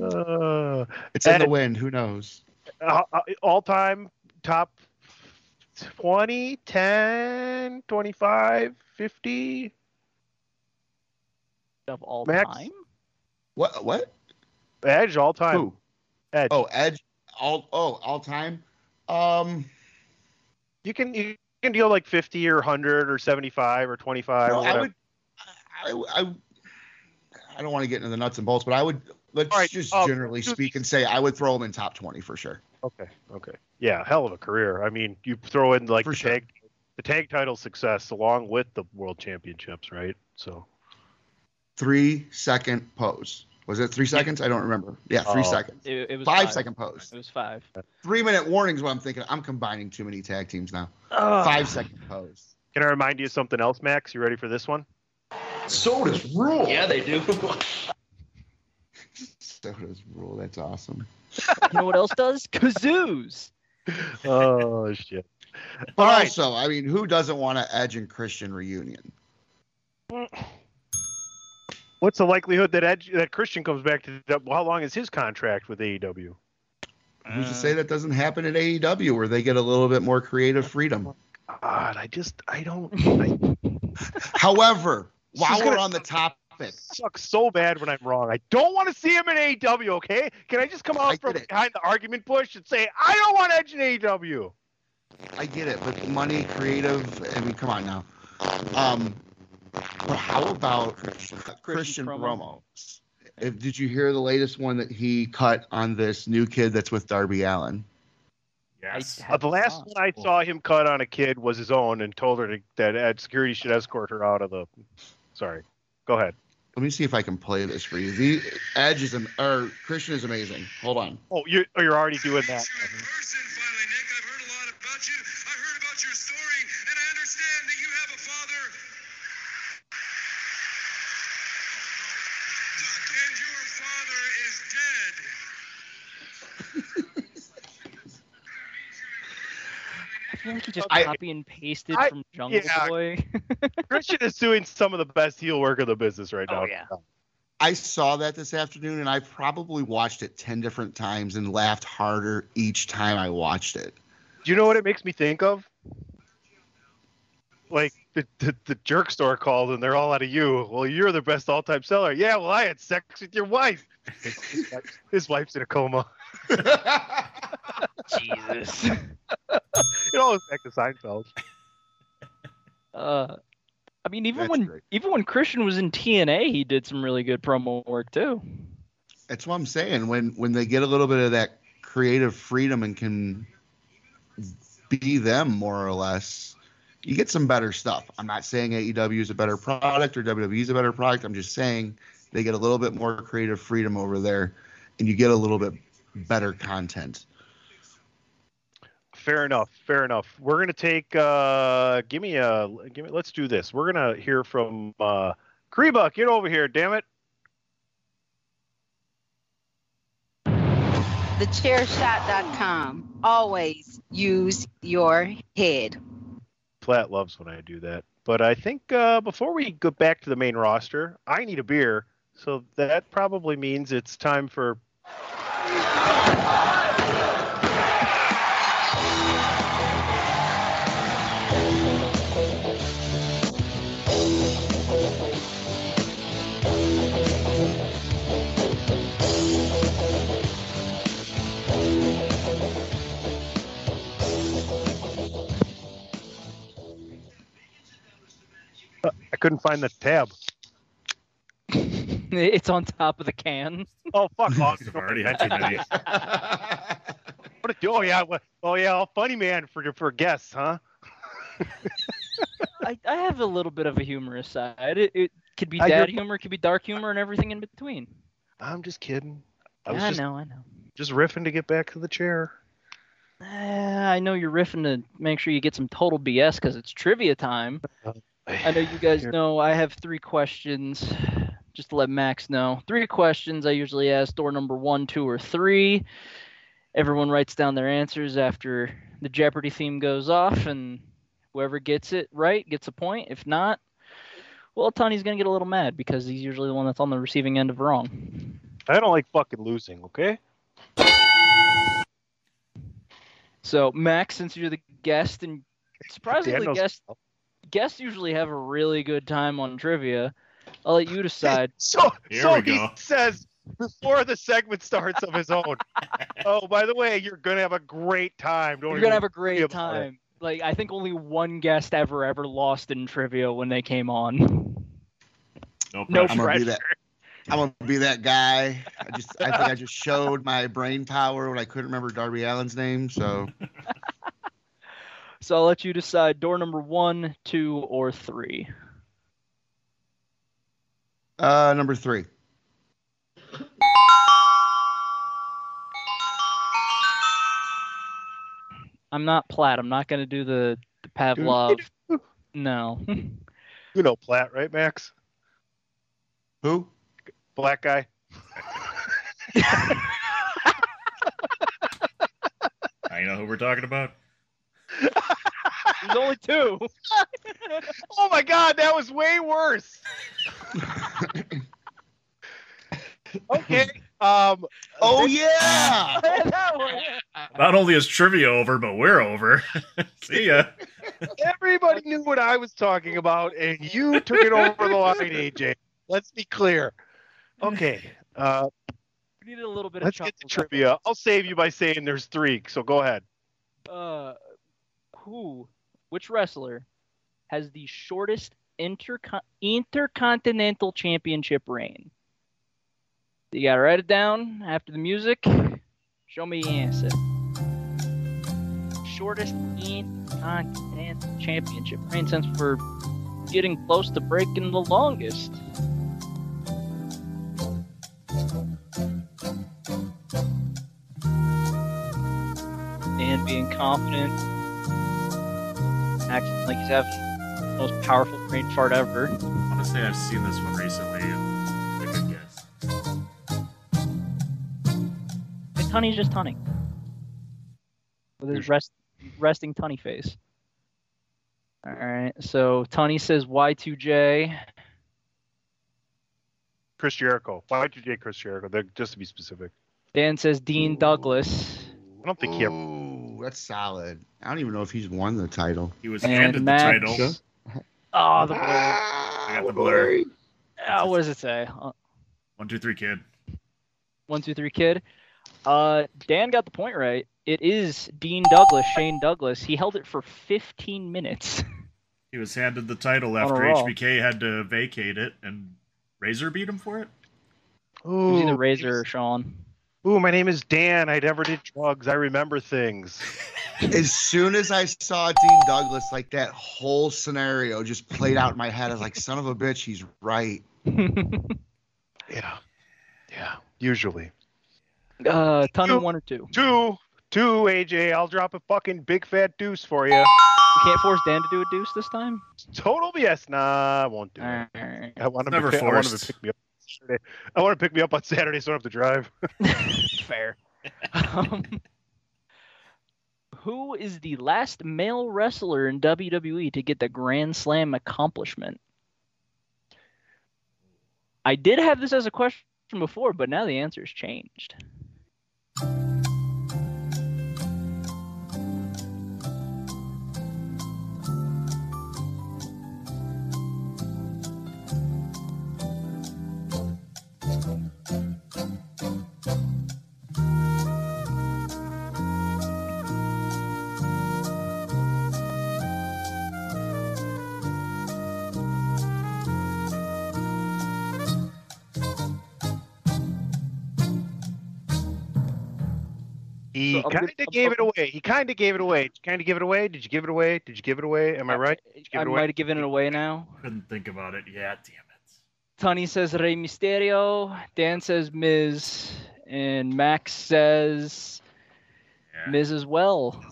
Uh, It's in the wind. Who knows? uh, uh, all-time top 20, 10, 25, 50. Of all Max? time. What? What? Edge all time. Who? Edge. Oh, Edge. All. Oh, all time. Um. You can you can deal like 50 or 100 or 75 or 25 or I would. I, I. I don't want to get into the nuts and bolts, but I would. Let's All right, just um, generally speak and say I would throw him in top twenty for sure. Okay. Okay. Yeah, hell of a career. I mean, you throw in like For the sure. tag the tag title success along with the world championships, right? So Three second pose. Was it three seconds? I don't remember. Yeah, three Oh. seconds. It, it was Five five second pose. It was five. Three minute warnings. What I'm thinking. I'm combining too many tag teams now. Ugh. Five second pose. can I remind you of something else, Max? You ready for this one? Sodas rule. Yeah, they do. So does rule. That's awesome. You know what else does? Kazoos. oh shit. But All right. also, I mean, who doesn't want an Edge and Christian reunion? What's the likelihood that Edge, that Christian comes back to the, how long is his contract with AEW? Who's to say that doesn't happen at AEW where they get a little bit more creative freedom? God, I just I don't I However, This while is we're gonna- on the topic, suck so bad when I'm wrong. I don't want to see him in AEW, okay? Can I just come out from behind the argument bush and say I don't want Edge in AEW? I get it, but money, creative. I mean, come on now. Um, but how about Christian promo. Promo? If, did you hear the latest one that he cut on this new kid that's with Darby Allin? Yes. Uh, the last one I saw him cut on a kid was his own and told her to, that Ed security should escort her out of the. Sorry, go ahead. Let me see if I can play this for you. The Edge is am- or Christian is amazing. Hold on. Oh, you oh, you're already doing that. Feel like he just I- copy and pasted I- from Jungle yeah. Boy. Christian is doing some of the best heel work of the business right oh, now. Oh, yeah. I saw that this afternoon, and I probably watched it ten different times and laughed harder each time I watched it. Do you know what it makes me think of? Like the, the, the jerk store called and they're all out of you. Well, you're the best all time seller. Yeah, well, I had sex with your wife. His, wife- his wife's in a coma. Jesus. It always back to Seinfeld. Uh, I mean, even That's when great. even when Christian was in TNA, he did some really good promo work too. That's what I'm saying. When when they get a little bit of that creative freedom and can be them more or less, you get some better stuff. I'm not saying AEW is a better product or WWE is a better product. I'm just saying they get a little bit more creative freedom over there, and you get a little bit better content. Fair enough. Fair enough. We're gonna take. uh Give me a. Give me. Let's do this. We're gonna hear from uh Kreba. Get over here, damn it. TheChairShot.com. Always use your head. Platt loves when I do that. But I think uh, before we go back to the main roster, I need a beer. So that probably means it's time for. I couldn't find the tab. it's on top of the can. Oh fuck off! I've already had too many. What a, oh yeah, what, oh yeah, all funny man for for guests, huh? I, I have a little bit of a humorous side. It, it could be I dad humor, it could be dark humor, and everything in between. I'm just kidding. I was I just, know, I know. just riffing to get back to the chair. Uh, I know you're riffing to make sure you get some total BS because it's trivia time. I know you guys know I have three questions. Just to let Max know, three questions. I usually ask door number one, two, or three. Everyone writes down their answers after the Jeopardy theme goes off, and whoever gets it right gets a point. If not, well, Tony's gonna get a little mad because he's usually the one that's on the receiving end of wrong. I don't like fucking losing. Okay. So Max, since you're the guest, and surprisingly, guests guests usually have a really good time on trivia. I'll let you decide. So Here so we he go. says before the segment starts of his own. oh, by the way, you're gonna have a great time. Don't You're gonna have a great about it. time. Like I think only one guest ever ever lost in trivia when they came on. No No I'm gonna be pressure. that. I'm gonna be that guy. I just I think I just showed my brain power when I couldn't remember Darby Allin's name. So So I'll let you decide door number one, two, or three. Uh, number three. I'm not Platt. I'm not gonna do the, the Pavlov. No. You know Platt, right, Max? Who? Black guy. I know who we're talking about. There's only two. oh my god, that was way worse. Okay. Um. Oh yeah. Not only is trivia over, but we're over. See ya. Everybody knew what I was talking about, and you took it over the line, AJ. Let's be clear. Okay. Uh, We needed a little bit let's of get to trivia. I'll save you by saying there's three. So go ahead. Uh, who? Which wrestler has the shortest intercon- intercontinental championship reign? You gotta write it down after the music. Show me the answer. Shortest intercontinental championship reign since we're getting close to breaking the longest. And being confident, acting like he's having most powerful brain fart ever. Honestly, I've seen this one recently, and it's a good guess. And Tunney's just tunning. With his rest, resting tunny face. All right. So Tony says Y2J. Chris Jericho. Why would you Chris Jericho? They're- Just to be specific. Dan says Dean Douglas. I don't think he ever. Ooh, that's solid. I don't even know if he's won the title. He was And handed Max. the title. Oh, the blur. I got the blur. Ah, what does it say? Uh, One, two, three, kid. One, two, three, kid. Uh, Dan got the point right. It is Dean Douglas, Shane Douglas. He held it for 15 minutes. He was handed the title after. HBK had to vacate it, and Razor beat him for it. It was either Ooh, Razor or Shawn. Ooh, my name is Dan. I never did drugs. I remember things. As soon as I saw Dean Douglas, like that whole scenario just played out in my head. I was like, son of a bitch, he's right. Yeah. Yeah. Usually. Uh, ton Two. of one or two. Two. Two, AJ. I'll drop a fucking big fat deuce for you. You can't force Dan to do a deuce this time. Total BS. Nah, I won't do it. Alright. I want him Never to pick, I want him forced. to pick me up Saturday. I want to pick me up on Saturday so I don't have to drive. Fair. um, who is the last male wrestler in WWE to get the Grand Slam accomplishment? I did have this as a question before, but now the answer's changed. He kind of gave it away. He kind of gave it away. Did you kind of give it away? Did you give it away? Did you give it away? Am I right? Did you give I it away? might have given it away now. Couldn't think about it. Yeah, damn it. Tony says Rey Mysterio. Dan says Miz. And Max says Yeah. Miz as well.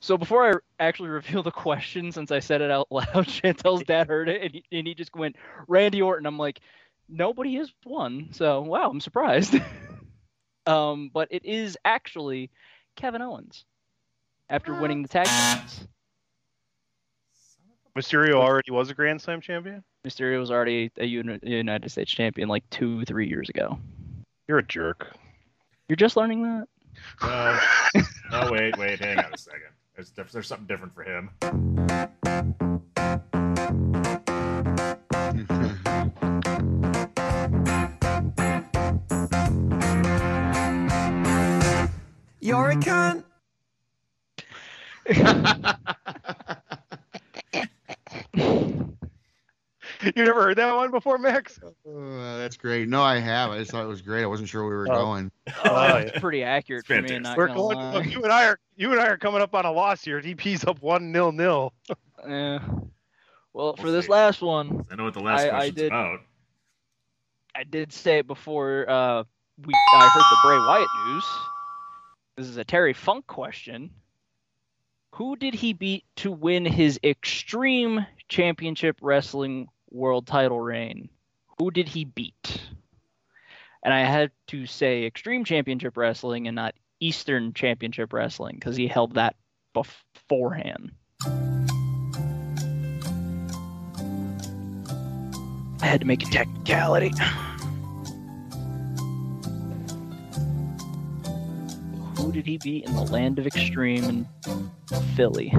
So before I actually reveal the question, since I said it out loud, Chantel's dad heard it and he, and he just went Randy Orton. I'm like, nobody has won, so wow, I'm surprised. um, but it is actually Kevin Owens after winning the tag titles. Mysterio already was a Grand Slam champion. Mysterio was already a uni- United States champion like two, three years ago. You're a jerk. You're just learning that. Uh, oh wait, wait, hang on a second. There's there's something different for him. You're a cunt. You never heard that one before, Max? Uh, that's great. No, I have. I just thought it was great. I wasn't sure we were Oh. going. Oh, It's pretty accurate for me. Not We're gonna going, lie. look, you and I are you and I are coming up on a loss here. DP's up one nil nil. Yeah. Well, for this last one, I know what the last I, I question's did. about. I did say it before uh, we I heard the Bray Wyatt news. This is a Terry Funk question. Who did he beat to win his Extreme Championship Wrestling World Title reign? Who did he beat? And I had to say Extreme Championship Wrestling and not Eastern Championship Wrestling because he held that beforehand. I had to make a technicality. Who did he beat in the land of extreme in Philly?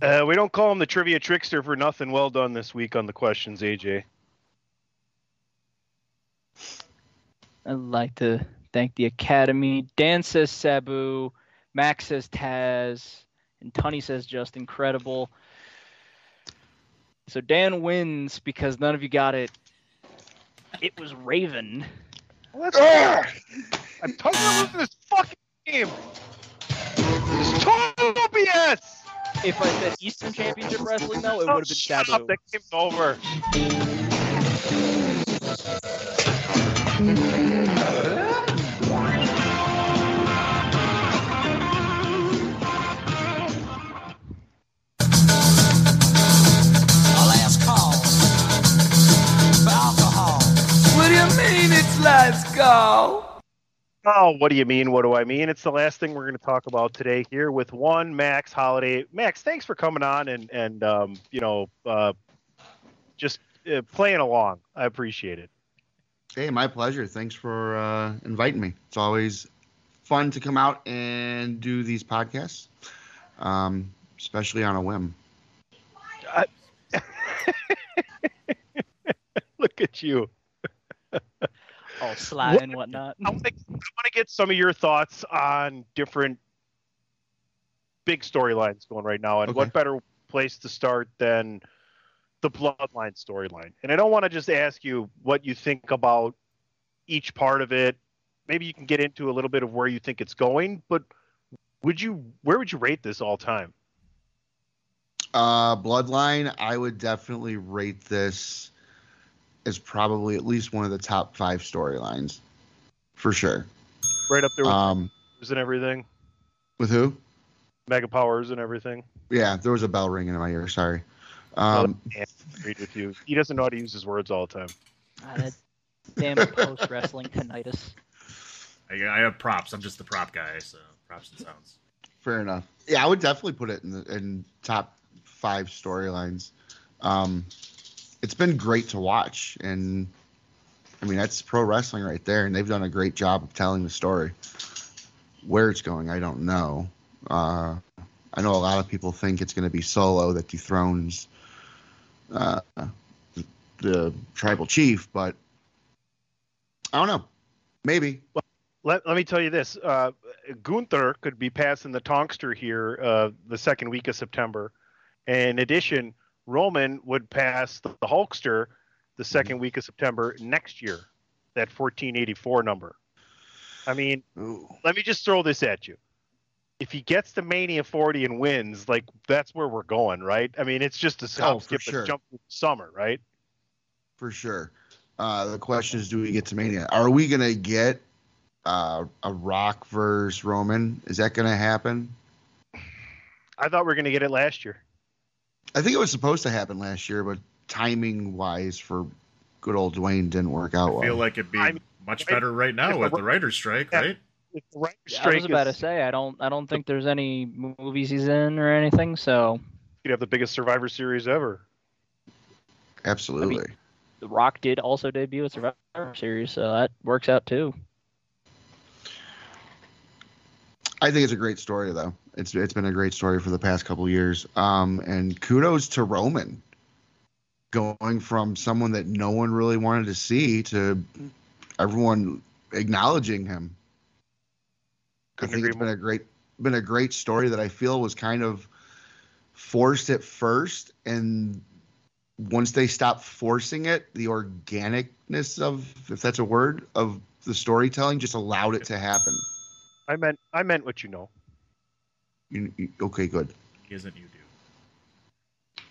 Uh, we don't call him the trivia trickster for nothing. Well done this week on the questions, AJ. I'd like to thank the Academy. Dan says Sabu, Max says Taz, and Tunney says just incredible. So Dan wins because none of you got it. It was Raven. Well, that's I'm talking about this fucking game. This is total BS. If I said Eastern Championship Wrestling, though, it would have been Shut Sabu. up, that game's over. Let's go. Oh, what do you mean? What do I mean? It's the last thing we're going to talk about today here with one Max Holiday. Max, thanks for coming on and and um, you know uh, just uh, playing along. I appreciate it. Hey, my pleasure. Thanks for uh, inviting me. It's always fun to come out and do these podcasts, um, especially on a whim. Look at you. All sly and whatnot. I want to get some of your thoughts on different big storylines going right now, and what better place to start than the Bloodline storyline? And I don't want to just ask you what you think about each part of it. Maybe you can get into a little bit of where you think it's going, but would you where would you rate this all time? Uh, Bloodline, I would definitely rate this as probably at least one of the top five storylines, for sure. Right up there with Um, powers and everything, with who? mega powers and everything. Yeah, there was a bell ringing in my ear. Sorry. Um, I agreed with you. He doesn't know how to use his words all the time. Ah, that damn post wrestling tinnitus. I, I have props. I'm just the prop guy, so props and sounds. Fair enough. Yeah, I would definitely put it in the in top five storylines. Um, it's been great to watch, and I mean that's pro wrestling right there, and they've done a great job of telling the story. Where it's going, I don't know. Uh, I know a lot of people think it's going to be Solo that dethrones uh, the tribal chief, but I don't know. Maybe. Well, Let, let me tell you this: uh, Gunther could be passing the Tonkster here uh, the second week of September. In addition, Roman would pass the Hulkster the 2nd week of September next year. That 1484 number. I mean, let me just throw this at you. If he gets to Mania 40 and wins, like that's where we're going, right? I mean, it's just a Oh, skip, sure. and jump summer, right? For sure. Uh, the question is, do we get to Mania? Are we gonna get uh, a Rock versus Roman? Is that gonna happen? I thought we were going to get it last year. I think it was supposed to happen last year, but timing wise for good old Dwayne didn't work out well. I well. feel like it'd be much better right now with the writer's strike, right? If the writer's Yeah, I was about is- to say I don't I don't think there's any movies he's in or anything. So You'd have the biggest Survivor Series ever. Absolutely. The Rock did also debut at Survivor Series, so that works out too. I think it's a great story though. It's it's been a great story for the past couple years. Um, and kudos to Roman going from someone that no one really wanted to see to everyone acknowledging him. I Couldn't think agree it's been a great been a great story that I feel was kind of forced at first and once they stopped forcing it, the organicness of if that's a word of the storytelling just allowed it to happen. I meant I meant what you know. You, you- okay, good. Isn't you do?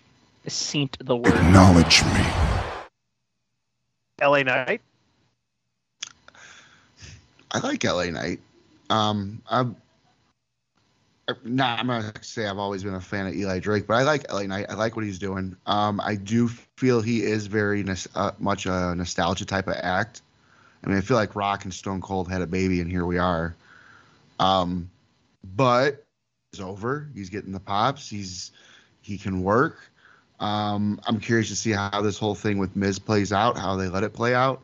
Saint the word. Acknowledge me. LA Knight. I like LA Knight. Um, I'm not. I'm not gonna say I've always been a fan of Eli Drake, but I like LA Knight. I like what he's doing. Um, I do feel he is very uh, much a nostalgia type of act. I mean, I feel like Rock and Stone Cold had a baby, and here we are. Um, but it's over. He's getting the pops. He's he can work. Um, I'm curious to see how this whole thing with Miz plays out. How they let it play out.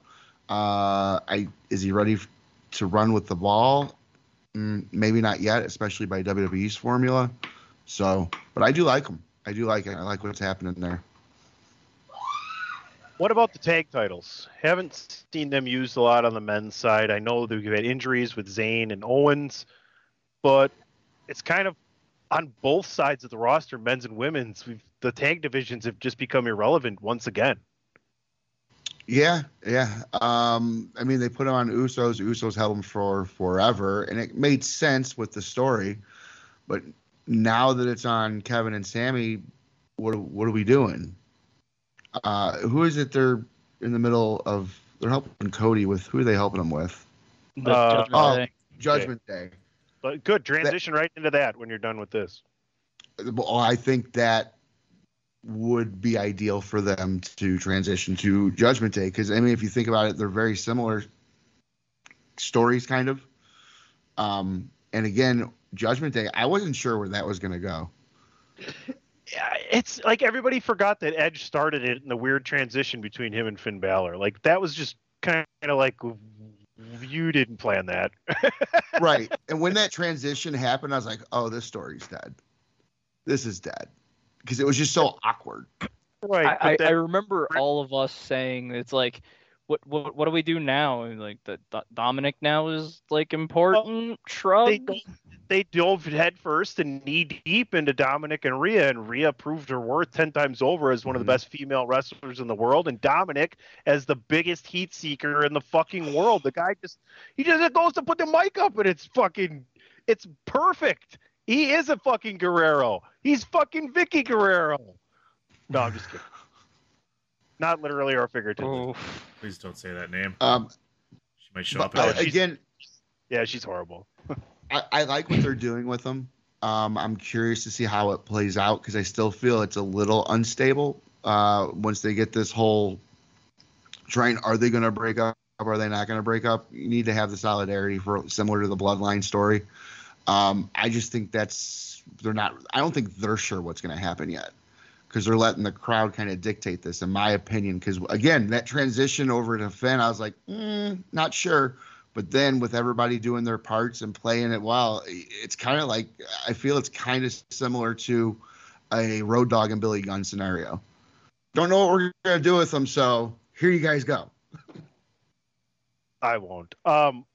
Uh, I is he ready to run with the ball? Mm, maybe not yet, especially by WWE's formula. So, but I do like him. I do like it. I like what's happening there. What about the tag titles? Haven't seen them used a lot on the men's side. I know that we've had injuries with Zayn and Owens, but it's kind of on both sides of the roster, men's and women's. We've, the tag divisions have just become irrelevant once again. Yeah, yeah. Um, I mean, they put him on Usos. Usos held him for forever, and it made sense with the story. But now that it's on Kevin and Sammy, what what are we doing? Uh, who is it? They're in the middle of. They're helping Cody with. Who are they helping him with? Uh, Judgment oh, Day. Judgment Day. But good transition right into that when you're done with this. Well, I think that would be ideal for them to transition to Judgment Day because I mean, if you think about it, they're very similar stories, kind of. Um, and again, Judgment Day, I wasn't sure where that was going to go. Yeah, it's like everybody forgot that Edge started it in the weird transition between him and Finn Balor. Like that was just kind of like you didn't plan that. right. And when that transition happened, I was like, oh, this story's dead. This is dead. Because it was just so awkward. Right. I, I, then- I remember all of us saying it's like, what what what do we do now? Like the Do- Dominic now is like important. Shrug. they dove, they dove head first and knee deep into Dominic and Rhea, and Rhea proved her worth ten times over as one of the mm-hmm. best female wrestlers in the world, and Dominic as the biggest heat seeker in the fucking world. The guy just he just goes to put the mic up, and it's fucking it's perfect. He is a fucking Guerrero. He's fucking Vickie Guerrero. No, I'm just kidding. Not literally or figuratively. Please don't say that name. Um, She might show but, up. uh, again, Yeah, she's horrible. I, I like what they're doing with them. Um, I'm curious to see how it plays out because I still feel it's a little unstable. Uh, once they get this whole trying, are they going to break up? Are they not going to break up? You need to have the solidarity for similar to the Bloodline story. Um, I just think that's they're not. I don't think they're sure what's going to happen yet because they're letting the crowd kind of dictate this, in my opinion. Because again, that transition over to Finn, I was like, mm, not sure. But then with everybody doing their parts and playing it well, it's kind of like I feel it's kind of similar to a Road Dog and Billy Gunn scenario. Don't know what we're gonna do with them, so here you guys go. I won't. Um.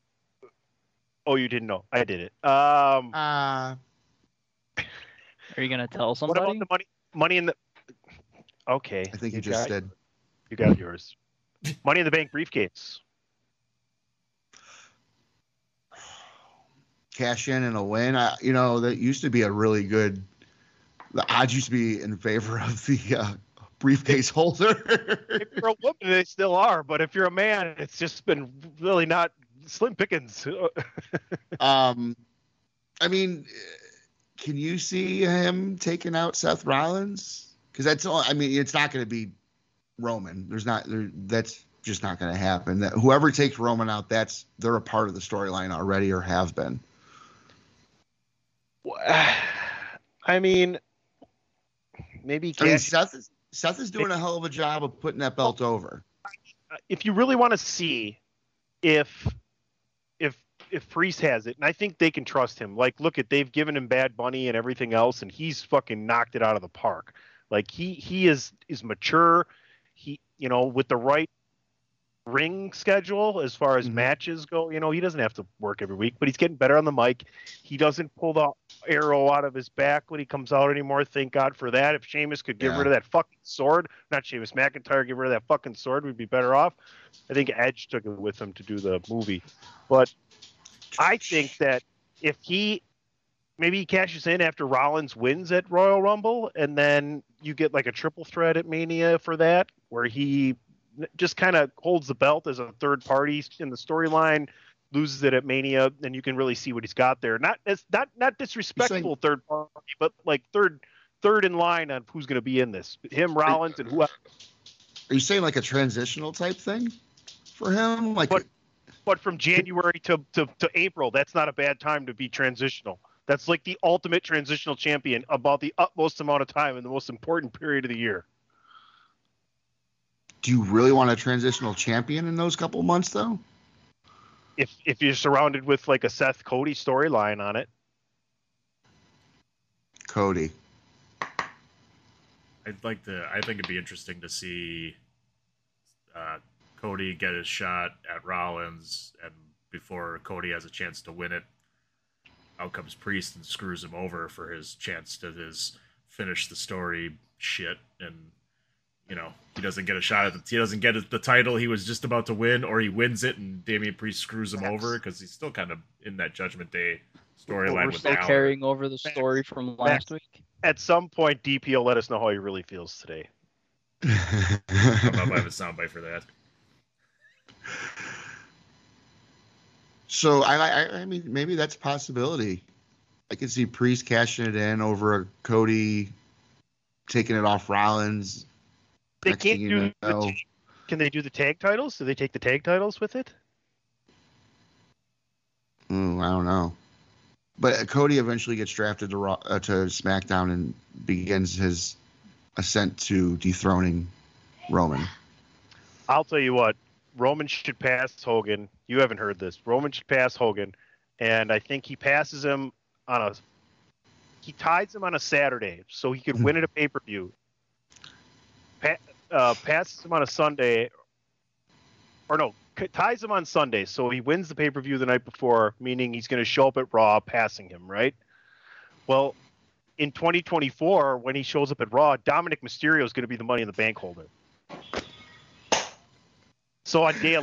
Oh, you didn't know? I did it. Um. Uh, Are you gonna tell somebody? what about the money? Money in the. Okay. I think you, you just got- did. You got yours. Money in the bank briefcase. cash in and a win. I, you know, that used to be a really good. The odds used to be in favor of the uh, briefcase holder. if you're a woman, they still are. But if you're a man, it's just been really not slim pickings. um, I mean, can you see him taking out Seth Rollins? Because that's all. I mean, it's not going to be Roman. There's not. There, that's just not going to happen. That whoever takes Roman out, that's they're a part of the storyline already or have been. I mean, maybe I mean. Seth is Seth is doing a hell of a job of putting that belt over. Uh, if you really want to see if if if Priest has it, and I think they can trust him. Like, look at they've given him Bad Bunny and everything else, and he's fucking knocked it out of the park. Like he he is is mature. He you know with the right ring schedule as far as mm-hmm. matches go, you know he doesn't have to work every week, but he's getting better on the mic. He doesn't pull the arrow out of his back when he comes out anymore. Thank God for that. If Sheamus could get Yeah. rid of that fucking sword, not Sheamus McIntyre, get rid of that fucking sword, we'd be better off. I think Edge took it with him to do the movie. But I think that if he maybe he cashes in after Rollins wins at Royal Rumble, and then you get like a triple threat at Mania for that, where he just kind of holds the belt as a third party in the storyline, loses it at Mania, and you can really see what he's got there. Not as not not disrespectful third party, but like third third in line on who's going to be in this. Him, Rollins, and who Are you saying like a transitional type thing for him? Like, but but from January to, to, to April, that's not a bad time to be transitional. That's like the ultimate transitional champion about the utmost amount of time in the most important period of the year. do you really want a transitional champion in those couple months though? If if you're surrounded with like a Seth Cody storyline on it, Cody. I'd like to. I think it'd be interesting to see uh, Cody get his shot at Rollins, and before Cody has a chance to win it, out comes Priest and screws him over for his chance to his finish the story shit, and you know he doesn't get a shot at the he doesn't get the title he was just about to win, or he wins it and Damian Priest screws him over because he's still kind of in that Judgment Day storyline We're still Balor. carrying over the story from last week. at some point DP will let us know how he really feels today. I don't know I have a soundbite for that. So I, I, I mean, maybe that's a possibility. I can see Priest cashing it in over a Cody taking it off Rollins. They can't do you the, can they do the tag titles? Do they take the tag titles with it? I don't know. But Cody eventually gets drafted to Raw, uh, to SmackDown and begins his ascent to dethroning Roman. I'll tell you what, Roman should pass Hogan. You haven't heard this. Roman should pass Hogan, and I think he passes him on a. He ties him on a Saturday so he could win at a pay per view. Pa- uh, passes him on a Sunday, or no, c- ties him on Sunday so he wins the pay per view the night before, meaning he's going to show up at Raw passing him, right? Well, in 2024, when he shows up at Raw, Dominic Mysterio is going to be the Money in the Bank holder. So on day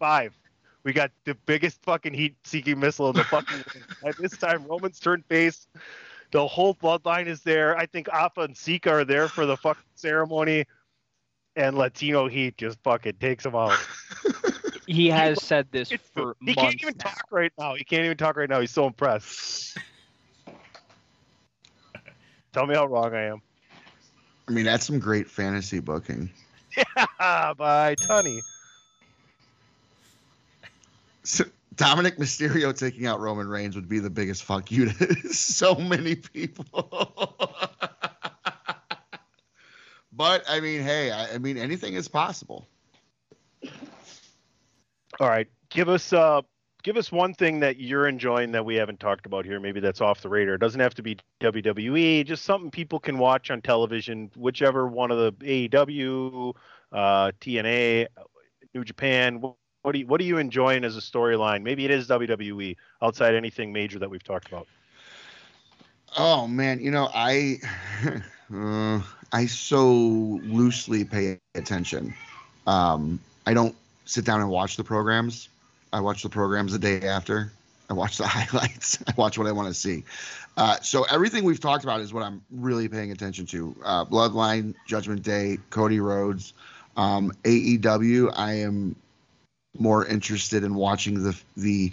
1185, we got the biggest fucking heat-seeking missile in the fucking. At this time, Roman's turned face. The whole bloodline is there. I think Afa and Sika are there for the fucking ceremony, and Latino Heat just fucking takes him out. He has said this for He months. can't even talk right now. He can't even talk right now. He's so impressed. Tell me how wrong I am. I mean, that's some great fantasy booking. Yeah, by Tunney. So, Dominic Mysterio taking out Roman Reigns would be the biggest fuck you to so many people. but I mean, hey, I, I mean, anything is possible. All right, give us uh, give us one thing that you're enjoying that we haven't talked about here. Maybe that's off the radar. It doesn't have to be WWE. Just something people can watch on television, whichever one of the AEW, uh, TNA, New Japan. What, do you what are you enjoying as a storyline? Maybe it is WWE outside anything major that we've talked about. Oh man, you know, I uh, I so loosely pay attention. Um, I don't sit down and watch the programs. I watch the programs the day after. I watch the highlights. I watch what I want to see. Uh, so everything we've talked about is what I'm really paying attention to. Uh, Bloodline, Judgment Day, Cody Rhodes, um, AEW. I am more interested in watching the the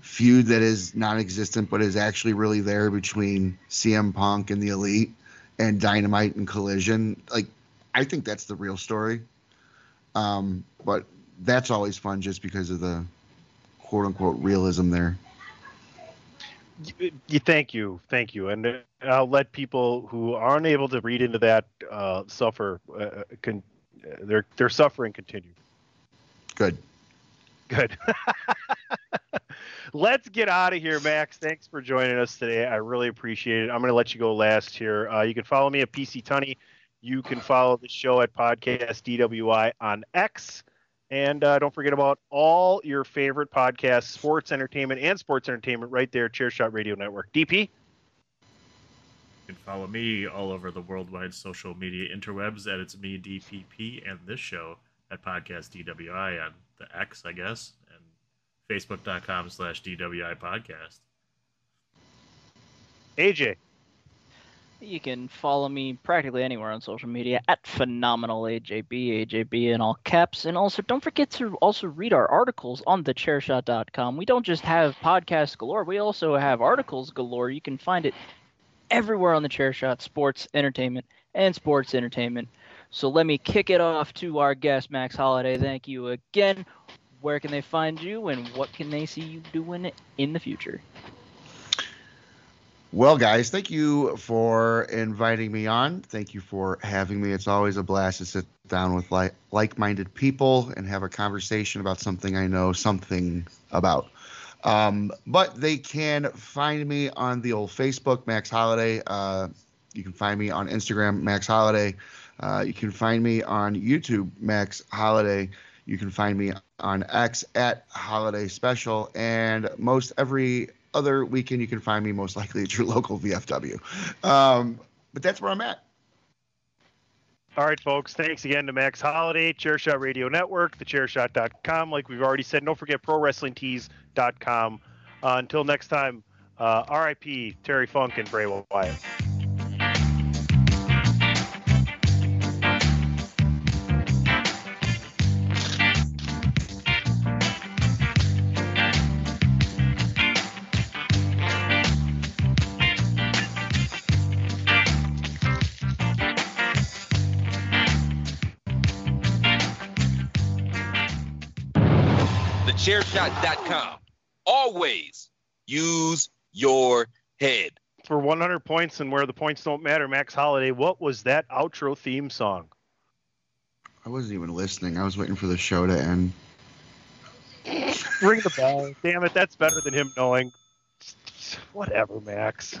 feud that is non-existent but is actually really there between CM Punk and the Elite and Dynamite and Collision. Like, I think that's the real story. Um, but that's always fun just because of the quote unquote realism there. Y- y- thank you, thank you, and uh, I'll let people who aren't able to read into that uh, suffer. Uh, con- uh, their their suffering continue. Good. Good. Let's get out of here, Max. Thanks for joining us today. I really appreciate it. I'm going to let you go last here. Uh, you can follow me at PC Tunney. You can follow the show at Podcast DWI on X. And uh, don't forget about all your favorite podcasts, sports entertainment and sports entertainment, right there, Chairshot Radio Network. DP? You can follow me all over the worldwide social media interwebs at it's me DPP and this show at podcast DWI on the X, I guess, and facebook.com slash DWI podcast. AJ. You can follow me practically anywhere on social media at phenomenal AJB, AJB in all caps. And also, don't forget to also read our articles on thechairshot.com. We don't just have podcasts galore, we also have articles galore. You can find it everywhere on the Chairshot sports, entertainment, and sports entertainment. So let me kick it off to our guest, Max Holiday. Thank you again. Where can they find you, and what can they see you doing in the future? Well, guys, thank you for inviting me on. Thank you for having me. It's always a blast to sit down with like like-minded people and have a conversation about something I know something about. Um, but they can find me on the old Facebook, Max Holiday. Uh, you can find me on Instagram, Max Holiday. Uh, you can find me on YouTube, Max Holiday. You can find me on X at Holiday Special, and most every other weekend you can find me most likely at your local VFW. Um, but that's where I'm at. All right, folks. Thanks again to Max Holiday, Chairshot Radio Network, thechairshot.com. Like we've already said, don't forget ProWrestlingTees.com. Uh, until next time, uh, RIP Terry Funk and Bray Wyatt. TheChairShot.com. always use your head. For 100 points and where the points don't matter, Max Holiday, what was that outro theme song? I wasn't even listening. I was waiting for the show to end. Ring the bell. Damn it, that's better than him knowing. Whatever, Max.